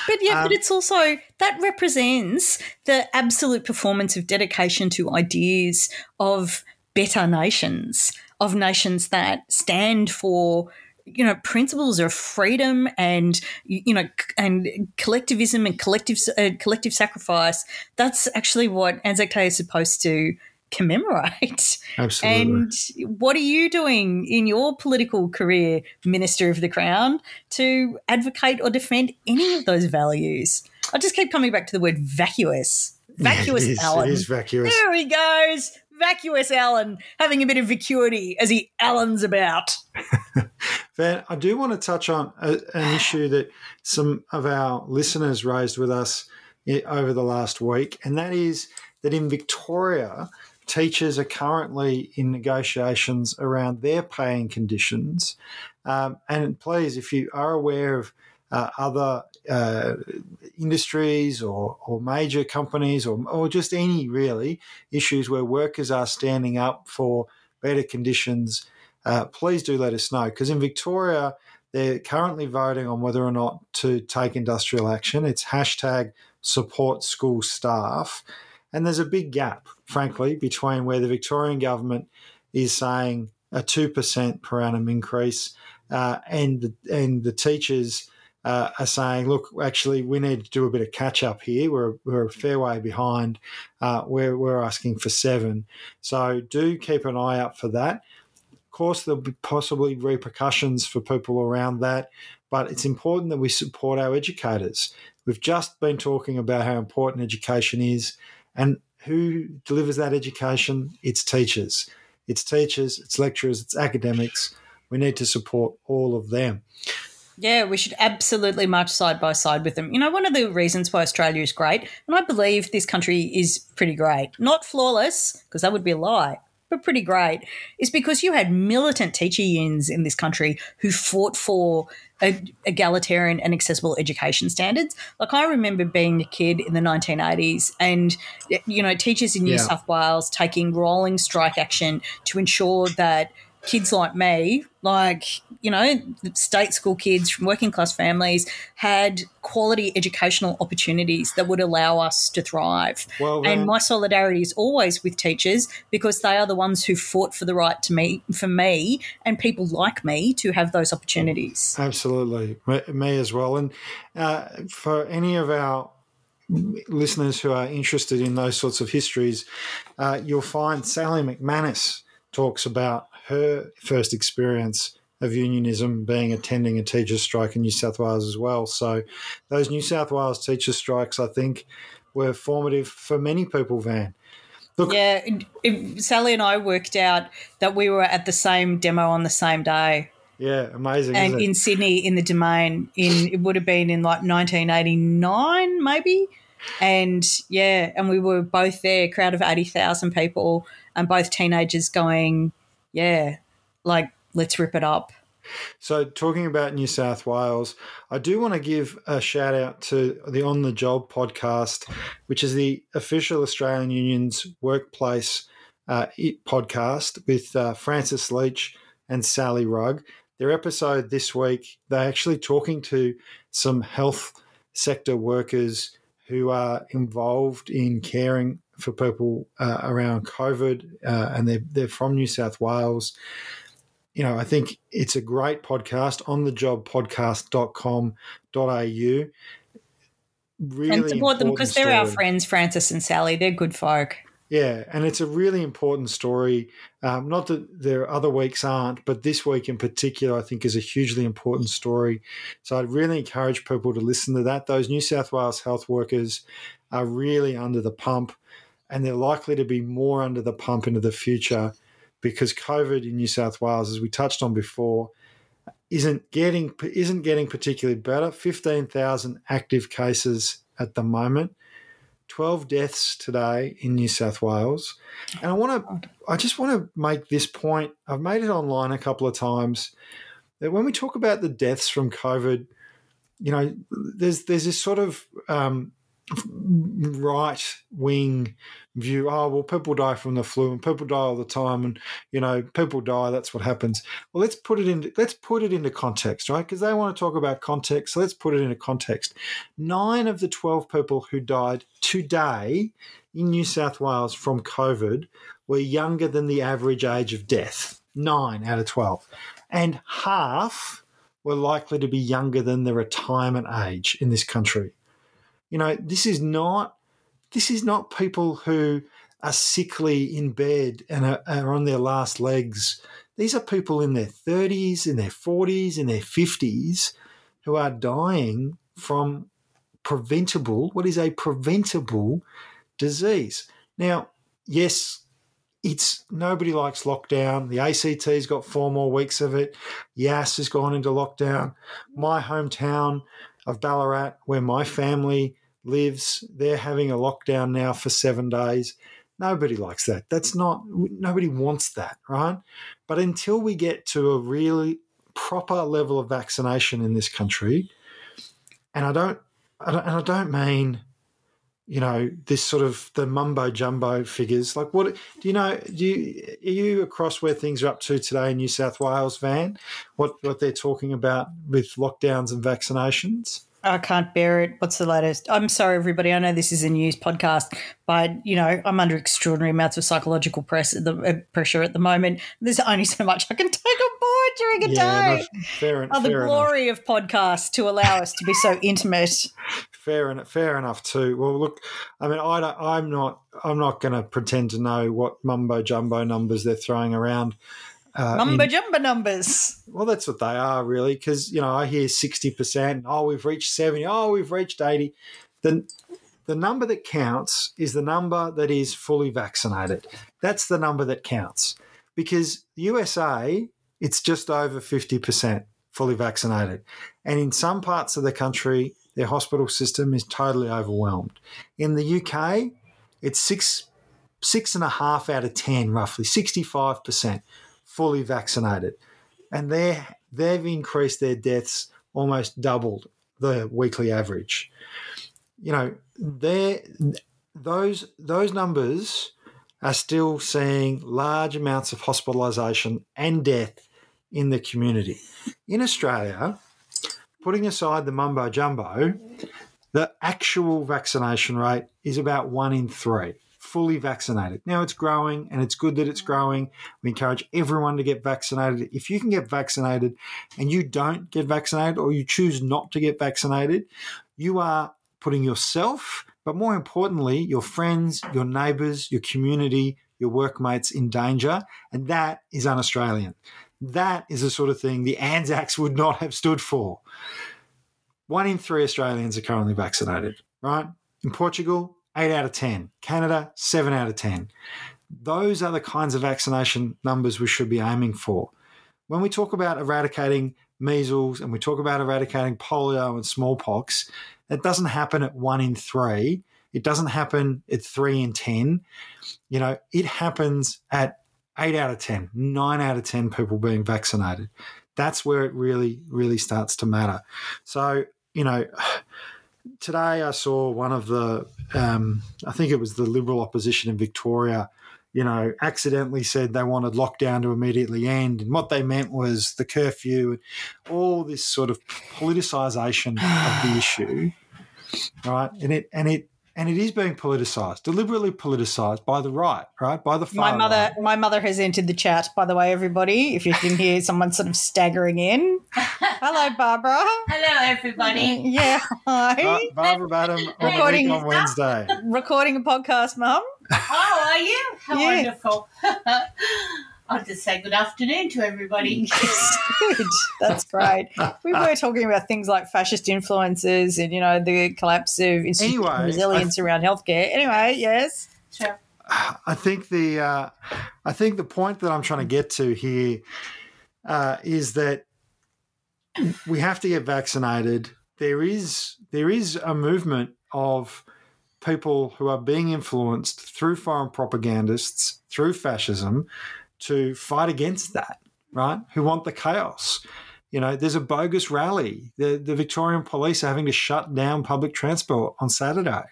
But yeah, um, but it's also that represents the absolute performance of dedication to ideas of better nations, of nations that stand for you know principles of freedom and you know and collectivism and collective uh, collective sacrifice that's actually what Anzac Day is supposed to commemorate. Absolutely. And what are you doing in your political career minister of the crown to advocate or defend any of those values? I just keep coming back to the word vacuous. (laughs) Vacuous yeah, it is. It is vacuous. There he goes vacuous Alan having a bit of vacuity as he Allen's about. (laughs) Van, I do want to touch on a, an issue that some of our listeners raised with us over the last week, and that is that in Victoria, teachers are currently in negotiations around their paying conditions. Um, and please, if you are aware of uh, other uh, industries or, or major companies or, or just any really issues where workers are standing up for better conditions, uh, please do let us know. Because in Victoria, they're currently voting on whether or not to take industrial action. It's hashtag support school staff. And there's a big gap, frankly, between where the Victorian government is saying a 2% per annum increase. Uh, and, and the teachers uh, are saying, look, actually, we need to do a bit of catch up here. We're, we're a fair way behind. Uh, we're, we're asking for seven. So do keep an eye out for that. Of course, there'll be possibly repercussions for people around that, but it's important that we support our educators. We've just been talking about how important education is, and who delivers that education? It's teachers. It's teachers, it's lecturers, it's academics. We need to support all of them. Yeah, we should absolutely march side by side with them. You know, one of the reasons why Australia is great, and I believe this country is pretty great, not flawless, because that would be a lie, but pretty great, is because you had militant teacher unions in this country who fought for egalitarian and accessible education standards. Like I remember being a kid in the 1980s and you know teachers in New yeah. South Wales taking rolling strike action to ensure that kids like me, like, you know, state school kids from working class families, had quality educational opportunities that would allow us to thrive. Well, and my solidarity is always with teachers because they are the ones who fought for the right to me, for me and people like me to have those opportunities. Absolutely. Me as well. And uh, for any of our listeners who are interested in those sorts of histories, uh, you'll find Sally McManus talks about her first experience of unionism being attending a teachers' strike in New South Wales as well. So those New South Wales teachers' strikes, I think, were formative for many people, Van. Look, yeah, it, Sally and I worked out that we were at the same demo on the same day. Yeah, amazing. And in Sydney, in the Domain, in it would have been in like 1989, maybe. And yeah, and we were both there, crowd of 80,000 people, and both teenagers going, yeah, like let's rip it up. So, talking about New South Wales, I do want to give a shout out to the On the Job podcast, which is the official Australian Union's workplace uh, podcast with uh, Francis Leach and Sally Rugg. Their episode this week, they're actually talking to some health sector workers who are involved in caring for people uh, around COVID, uh, and they're, they're from New South Wales. You know, I think it's a great podcast on the job podcast.com.au. Really and support them because they're our friends, Francis and Sally. They're good folk. Yeah, and it's a really important story. Um, not that there other weeks aren't, but this week in particular, I think is a hugely important story. So I'd really encourage people to listen to that. Those New South Wales health workers are really under the pump and they're likely to be more under the pump into the future because COVID in New South Wales, as we touched on before, isn't getting isn't getting particularly better. Fifteen thousand active cases at the moment. 12 deaths today in New South Wales. And I want to I just want to make this point. I've made it online a couple of times that when we talk about the deaths from COVID, you know, there's there's this sort of um, right wing view oh well people die from the flu and people die all the time and you know people die that's what happens. Well let's put it in let's put it into context right? Because they want to talk about context so let's put it into context. Nine of the 12 people who died today in new south wales from covid were younger than the average age of death. Nine out of 12 and half were likely to be younger than the retirement age in this country you know, this is not this is not people who are sickly in bed and are, are on their last legs. These are people in their 30s, in their 40s, in their 50s who are dying from preventable, what is a preventable disease. Now, yes, it's nobody likes lockdown. The ACT's got four more weeks of it. Yass has gone into lockdown. My hometown of Ballarat, where my family lives. They're having a lockdown now for seven days. Nobody likes that. That's not, nobody wants that, right? But until we get to a really proper level of vaccination in this country, and I don't, I don't and I don't mean, you know, this sort of the mumbo jumbo figures. Like, what do you know? Do you are you across where things are up to today in New South Wales, Van? What what they're talking about with lockdowns and vaccinations? I can't bear it. What's the latest? I'm sorry, everybody. I know this is a news podcast, but you know I'm under extraordinary amounts of psychological press the, uh, pressure at the moment. There's only so much I can take on board during a Yeah, day. no, fair, Oh, the fair enough. glory of podcasts to allow us to be so intimate. (laughs) fair enough fair enough too well look i mean i don't, i'm not i'm not going to pretend to know what mumbo jumbo numbers they're throwing around uh, Mumbo jumbo numbers. well that's what they are really because you know i hear 60% oh we've reached 70 oh we've reached 80 the, the number that counts is the number that is fully vaccinated. That's the number that counts. Because the usa it's just over 50% fully vaccinated. And in some parts of the country their hospital system is totally overwhelmed. In the uk it's six six and a half out of ten roughly 65% fully vaccinated and they they've increased their deaths almost doubled the weekly average. You know, those those numbers are still seeing large amounts of hospitalisation and death in the community. In Australia, putting aside the mumbo jumbo, the actual vaccination rate is about one in three fully vaccinated. Now it's growing and it's good that it's growing. We encourage everyone to get vaccinated. If you can get vaccinated and you don't get vaccinated or you choose not to get vaccinated, you are putting yourself, but more importantly, your friends, your neighbours, your community, your workmates in danger. And that is un Australian. That is the sort of thing the Anzacs would not have stood for. One in three Australians are currently vaccinated, right? In Portugal, 8 out of 10. Canada, 7 out of 10. Those are the kinds of vaccination numbers we should be aiming for. When we talk about eradicating measles and we talk about eradicating polio and smallpox, that doesn't happen at 1 in 3. It doesn't happen at 3 in 10. You know, it happens at 8 out of 10, 9 out of 10 people being vaccinated. That's where it really, really starts to matter. So, you know, today I saw one of the, um, I think it was the Liberal opposition in Victoria, you know, accidentally said they wanted lockdown to immediately end. And what they meant was the curfew and all this sort of politicization of the (sighs) issue. Right. And it, and it, and it is being politicized, deliberately politicized by the right, right? By the far My mother, right. my mother has entered the chat. By the way, everybody, if you can hear someone sort of staggering in. (laughs) Hello, Barbara. Hello, everybody. Yeah, hi. Ba- Barbara Badham on, Recording- on Wednesday. Recording a podcast, Mum. Oh, are you? How Yeah. wonderful. (laughs) I'll just say good afternoon to everybody. Good. That's great. We were talking about things like fascist influences and, you know, the collapse of institutional Anyway, resilience around healthcare. Anyway, yes. Sure. I think the uh, I think the point that I'm trying to get to here uh, is that we have to get vaccinated. There is there is a movement of people who are being influenced through foreign propagandists, through fascism, to fight against that. Right? Who want the chaos? You know, there's a bogus rally. The the Victorian police are having to shut down public transport on Saturday.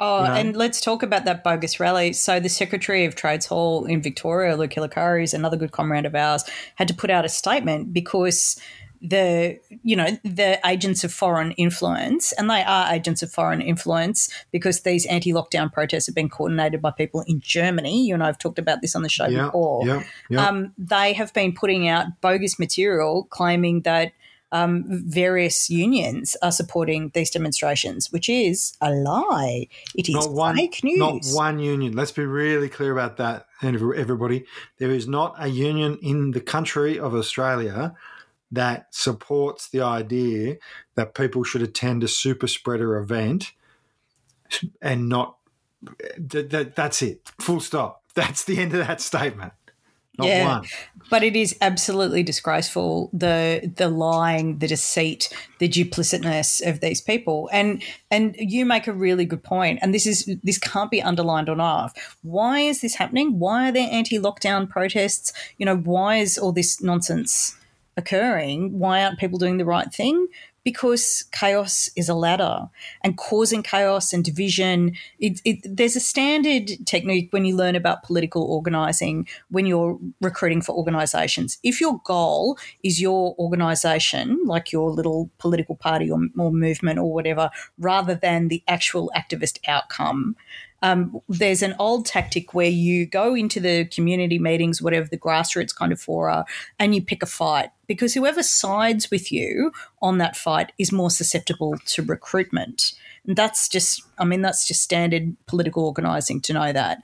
Oh, You know? and let's talk about that bogus rally. So, the Secretary of Trades Hall in Victoria, Luke is another good comrade of ours, had to put out a statement because the you know the agents of foreign influence and they are agents of foreign influence because these anti-lockdown protests have been coordinated by people in Germany you and I've talked about this on the show Yeah, before yeah, yeah. um, they have been putting out bogus material claiming that um, various unions are supporting these demonstrations, which is a lie. It is not one, fake news. Not one union. Let's be really clear about that, every- everybody. There is not a union in the country of Australia that supports the idea that people should attend a super spreader event and not. That, that, that's it. Full stop. (laughs) That's the end of that statement. Not Yeah. one. But it is absolutely disgraceful the the lying, the deceit, the duplicitness of these people. And and you make a really good point. And this is this can't be underlined enough. Why is this happening? Why are there anti-lockdown protests? You know, why is all this nonsense occurring? Why aren't people doing the right thing? because chaos is a ladder and causing chaos and division. It, it, there's a standard technique when you learn about political organizing when you're recruiting for organizations. If your goal is your organization, like your little political party or, or movement or whatever, rather than the actual activist outcome, um, there's an old tactic where you go into the community meetings, whatever the grassroots kind of fora, and you pick a fight because whoever sides with you on that fight is more susceptible to recruitment. And that's just, I mean, that's just standard political organizing to know that.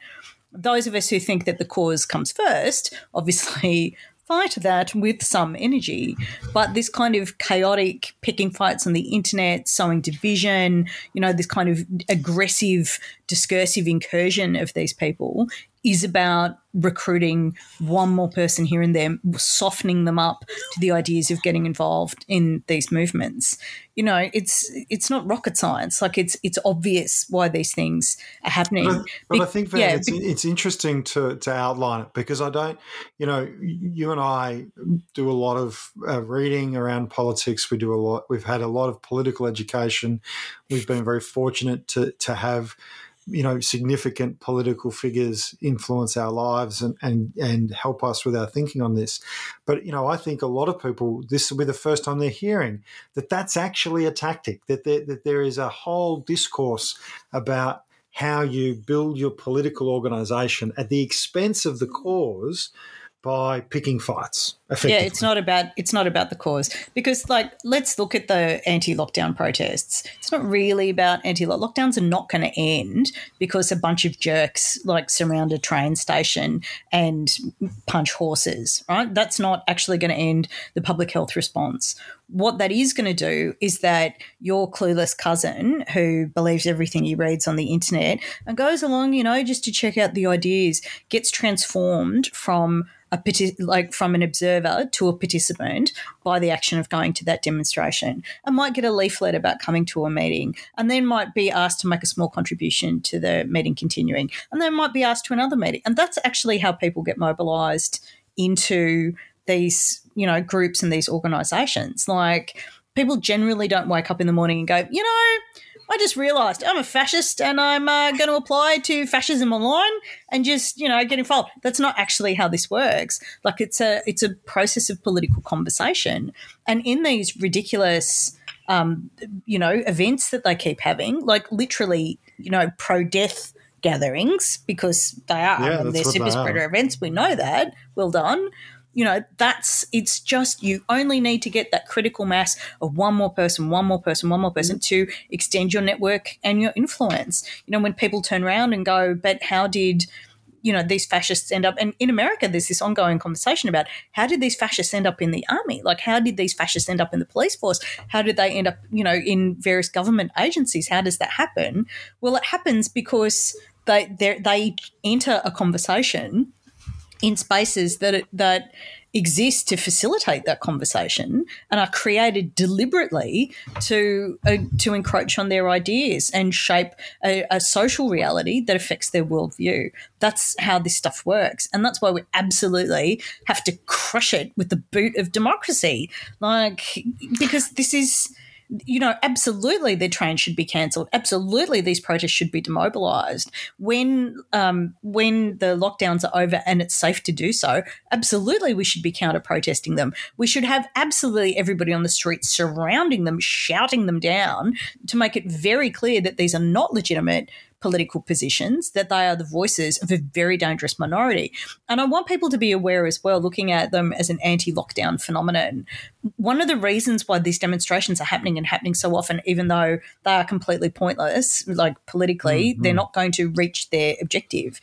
Those of us who think that the cause comes first, obviously (laughs) fight that with some energy. But this kind of chaotic picking fights on the internet, sowing division, you know, this kind of aggressive discursive incursion of these people is about recruiting one more person here and there, softening them up to the ideas of getting involved in these movements. You know, it's it's not rocket science. Like it's it's obvious why these things are happening. But, but be- I think yeah, it's, be- it's interesting to to outline it because I don't, you know, you and I do a lot of uh, reading around politics. We do a lot. We've had a lot of political education. We've been very fortunate to to have you know significant political figures influence our lives and and and help us with our thinking on this but you know i think a lot of people this will be the first time they're hearing that that's actually a tactic that there, that there is a whole discourse about how you build your political organization at the expense of the cause by picking fights. Yeah, it's not about it's not about the cause because like let's look at the anti-lockdown protests. It's not really about anti lockdowns are not going to end because a bunch of jerks like surround a train station and punch horses, right? That's not actually going to end the public health response. What that is going to do is that your clueless cousin who believes everything he reads on the internet and goes along, you know, just to check out the ideas, gets transformed from a like from an observer to a participant by the action of going to that demonstration. And might get a leaflet about coming to a meeting and then might be asked to make a small contribution to the meeting continuing and then might be asked to another meeting. And that's actually how people get mobilized into these you know groups and these organizations. Like people generally don't wake up in the morning and go you know I just realised I'm a fascist and I'm uh, going to apply to fascism online and just you know get involved. That's not actually how this works. Like it's a it's a process of political conversation, and in these ridiculous. Um, you know, events that they keep having, like literally, you know, pro death gatherings because they are yeah, they're super spreader events. We know that. Well done you know that's it's just you only need to get that critical mass of one more person one more person one more person to extend your network and your influence. You know when people turn around and go but how did you know these fascists end up and in america there's this ongoing conversation about how did these fascists end up in the army? Like how did these fascists end up in the police force? How did they end up you know in various government agencies? How does that happen? Well it happens because they they enter a conversation in spaces that that exist to facilitate that conversation and are created deliberately to uh, to encroach on their ideas and shape a, a, social reality that affects their worldview. That's how this stuff works, and that's why we absolutely have to crush it with the boot of democracy, like because this is you know, absolutely their train should be cancelled. Absolutely, these protests should be demobilised. When um, when the lockdowns are over and it's safe to do so, absolutely we should be counter protesting them. We should have absolutely everybody on the streets surrounding them, shouting them down to make it very clear that these are not legitimate political positions, that they are the voices of a very dangerous minority. And I want people to be aware as well, looking at them as an anti lockdown phenomenon. One of the reasons why these demonstrations are happening and happening so often, even though they are completely pointless, like politically, mm-hmm. they're not going to reach their objective,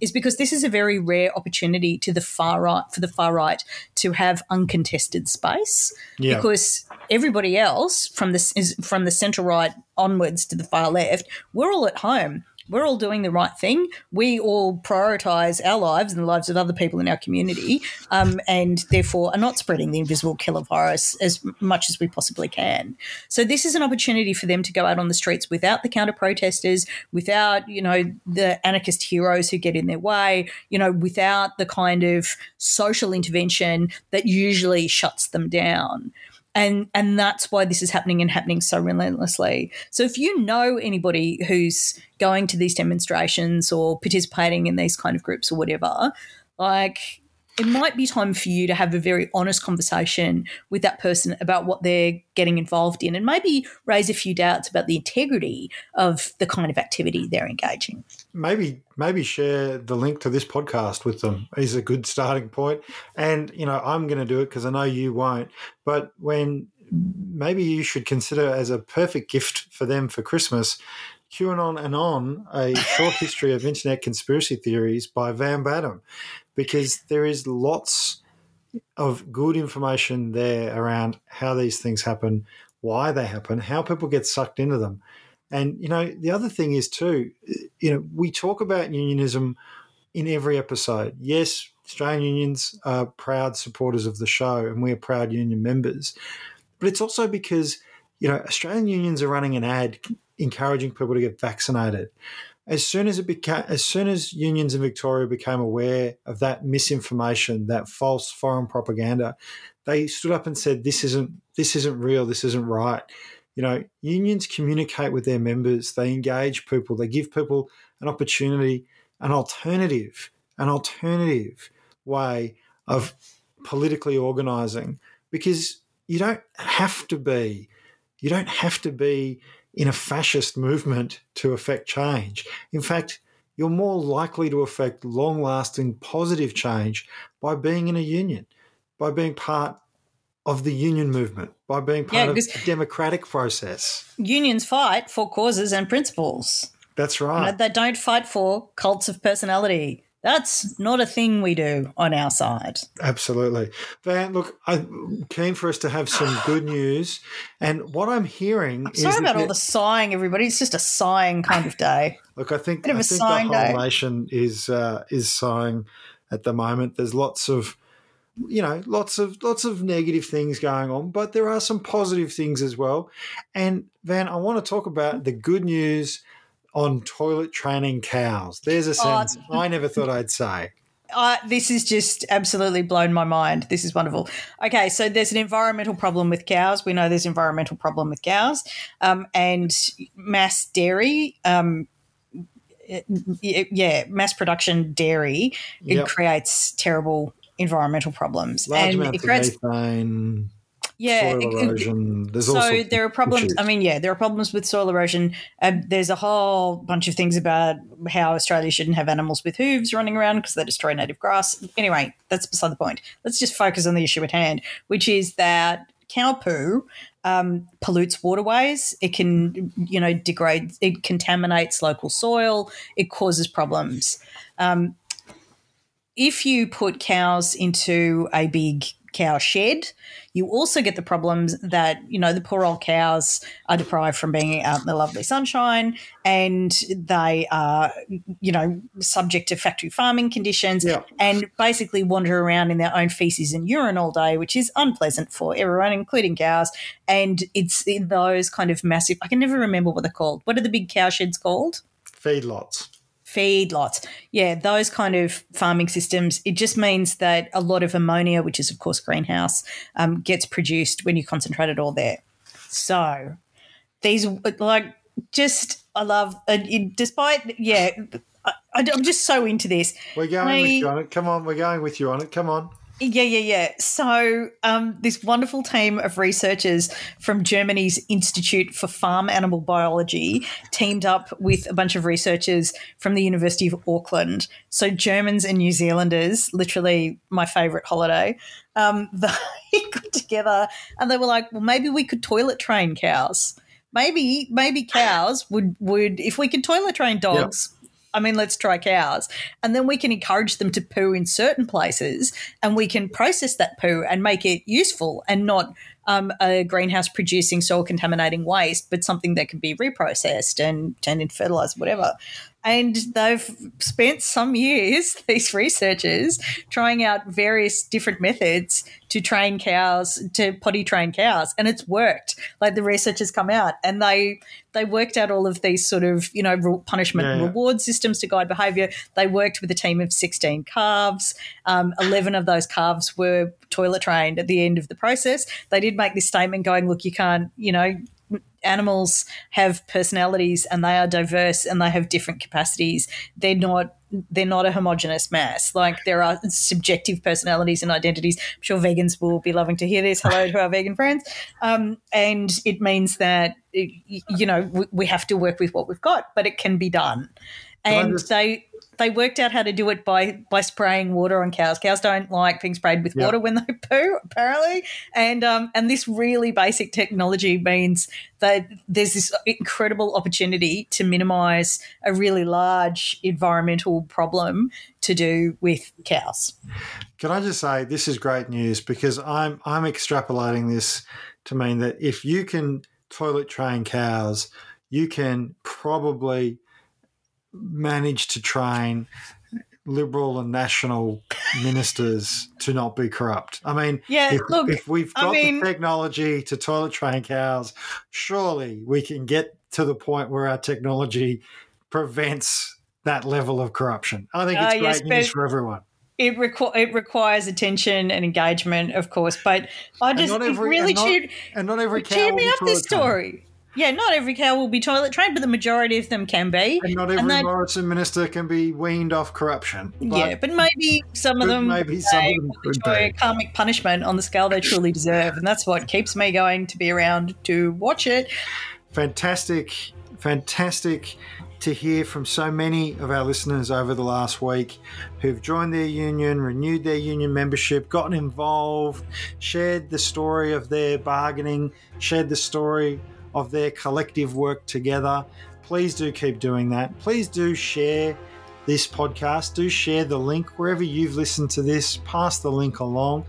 is because this is a very rare opportunity to the far right for the far right to have uncontested space yeah. because everybody else from the from the centre right onwards to the far left we're all at home we're all doing the right thing. We all prioritize our lives and the lives of other people in our community, um, and therefore are not spreading the invisible killer virus as much as we possibly can. So this is an opportunity for them to go out on the streets without the counter protesters, without you know the anarchist heroes who get in their way, you know, without the kind of social intervention that usually shuts them down. And and that's why this is happening and happening so relentlessly. So if you know anybody who's going to these demonstrations or participating in these kind of groups or whatever, like it might be time for you to have a very honest conversation with that person about what they're getting involved in and maybe raise a few doubts about the integrity of the kind of activity they're engaging. Maybe maybe share the link to this podcast with them is a good starting point. And you know, I'm going to do it because I know you won't. But when maybe you should consider as a perfect gift for them for Christmas QAnon and on a short history of internet conspiracy theories by Van Badham because there is lots of good information there around how these things happen, why they happen, how people get sucked into them. And, you know, the other thing is too, you know, we talk about unionism in every episode. Yes, Australian unions are proud supporters of the show and we're proud union members. But it's also because, you know, Australian unions are running an ad encouraging people to get vaccinated as soon as it became, as soon as unions in Victoria became aware of that misinformation, that false foreign propaganda, they stood up and said, "This isn't this isn't real. This isn't right." You know, unions communicate with their members. They engage people. They give people an opportunity, an alternative, an alternative way of politically organising, because you don't have to be, you don't have to be in a fascist movement to affect change. In fact, you're more likely to affect long lasting positive change by being in a union, by being part of the union movement, by being part yeah, of the democratic process. Unions fight for causes and principles. That's right. You know, they don't fight for cults of personality. That's not a thing we do on our side. Absolutely. Van, look, I'm keen for us to have some (sighs) good news. And what I'm hearing I'm sorry about all the sighing, everybody. It's just a sighing kind of day. (laughs) Look, I think, I think the whole nation is uh, is sighing at the moment. There's lots of you know lots of lots of negative things going on but there are some positive things as well and van i want to talk about the good news on toilet training cows. There's a oh, sentence (laughs) I never thought I'd say. Uh, this is just absolutely blown my mind. This is wonderful. Okay, so there's an environmental problem with cows. We know there's environmental problem with cows, um, and mass dairy. Um, yeah, mass production dairy it yep. creates terrible environmental problems, Large and it creates methane yeah, soil erosion. There's so there are problems. Issues. I mean, yeah, there are problems with soil erosion. Um, there's a whole bunch of things about how Australia shouldn't have animals with hooves running around because they destroy native grass. Anyway, that's beside the point. Let's just focus on the issue at hand, which is that cow poo um, pollutes waterways. It can, you know, degrade. It contaminates local soil. It causes problems. Um, if you put cows into a big cow shed. You also get the problems that, you know, the poor old cows are deprived from being out in the lovely sunshine and they are, you know, subject to factory farming conditions yeah. and basically wander around in their own feces and urine all day, which is unpleasant for everyone, including cows. And it's in those kind of massive, I can never remember what they're called. What are the big cow sheds called? Feedlots feedlots. Yeah, those kind of farming systems. It just means that a lot of ammonia, which is of course greenhouse, um, gets produced when you concentrate it all there. So these like just I love uh, despite yeah. I, am just so into this. We're going I, with you on it. Come on, we're going with you on it. Come on. Yeah, yeah, yeah. So, um, this wonderful team of researchers from Germany's Institute for Farm Animal Biology teamed up with a bunch of researchers from the University of Auckland. So, Germans and New Zealanders, literally my favorite holiday, um, (laughs) they got together and they were like, well, maybe we could toilet train cows. Maybe, maybe cows would, would if we could toilet train dogs. I mean, let's try cows. And then we can encourage them to poo in certain places and we can process that poo and make it useful and not um, a greenhouse producing soil contaminating waste, but something that can be reprocessed and turned into fertilizer, whatever. And they've spent some years, (laughs) these researchers, trying out various different methods to train cows, to potty train cows, and it's worked. Like the researchers come out and they they worked out all of these sort of you know punishment Yeah, and yeah. reward systems to guide behaviour. They worked with a team of sixteen calves. Um, Eleven of those calves were toilet trained at the end of the process. They did make this statement going, "Look, you can't, you know." Animals have personalities and they are diverse and they have different capacities. They're not they're not a homogenous mass. Like there are subjective personalities and identities. I'm sure vegans will be loving to hear this. Hello to our vegan friends. Um, and it means that you know we, we have to work with what we've got, but it can be done. And just- they they worked out how to do it by by spraying water on cows. Cows don't like being sprayed with Yeah. water when they (laughs) poo, apparently. And um, and this really basic technology means that there's this incredible opportunity to minimise a really large environmental problem to do with cows. Can I just say this is great news because I'm I'm extrapolating this to mean that if you can toilet train cows, you can probably manage to train liberal and national ministers to not be corrupt. I mean, Yeah, if, look, if we've I got mean- the technology to toilet train cows, surely we can get to the point where our technology prevents that level of corruption. I think it's Uh, great yes, news for everyone. It, requ- it requires attention and engagement, of course, but I just every- really and not- cheered, And not every cow cheered me up this trained. story. Yeah, not every cow will be toilet trained, but the majority of them can be. And not And every they- Morrison minister can be weaned off corruption. But yeah, but maybe some of them maybe some of them enjoy be. karmic punishment on the scale they truly deserve, and that's what keeps me going to be around to watch it. fantastic, fantastic to hear from so many of our listeners over the last week who've joined their union, renewed their union membership, gotten involved, shared the story of their bargaining, shared the story of their collective work together. Please do keep doing that. Please do share this podcast. Do share the link wherever you've listened to this. Pass the link along.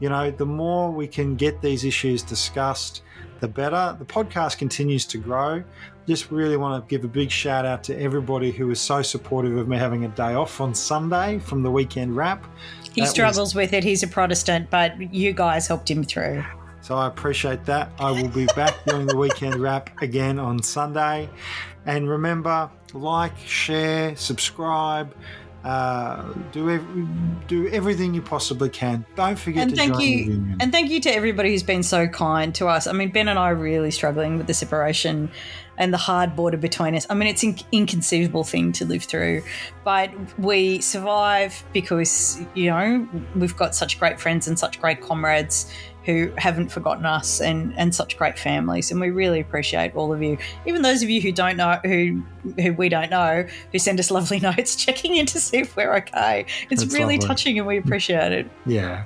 You know, the more we can get these issues discussed, the better. The podcast continues to grow. Just really want to give a big shout out to everybody who was so supportive of me having a day off on Sunday from the weekend wrap. He That was- struggles with it. He's a Protestant, but you guys helped him through. So I appreciate that. I will be back during the weekend wrap again on Sunday. And remember, like, share, subscribe, uh, do do everything you possibly can. Don't forget and to thank join the you and thank you to everybody who's been so kind to us i mean ben and i are really struggling with the separation and the hard border between us i mean it's an inconceivable thing to live through but we survive because you know we've got such great friends and such great comrades who haven't forgotten us and and such great families and we really appreciate all of you even those of you who don't know who who we don't know who send us (laughs) lovely notes checking in to see if we're okay it's That's really lovely. touching and we appreciate it yeah.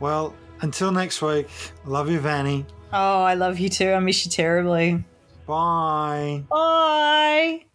Well, until next week, love you, Vanny. Oh, I love you too. I miss you terribly. Bye. Bye.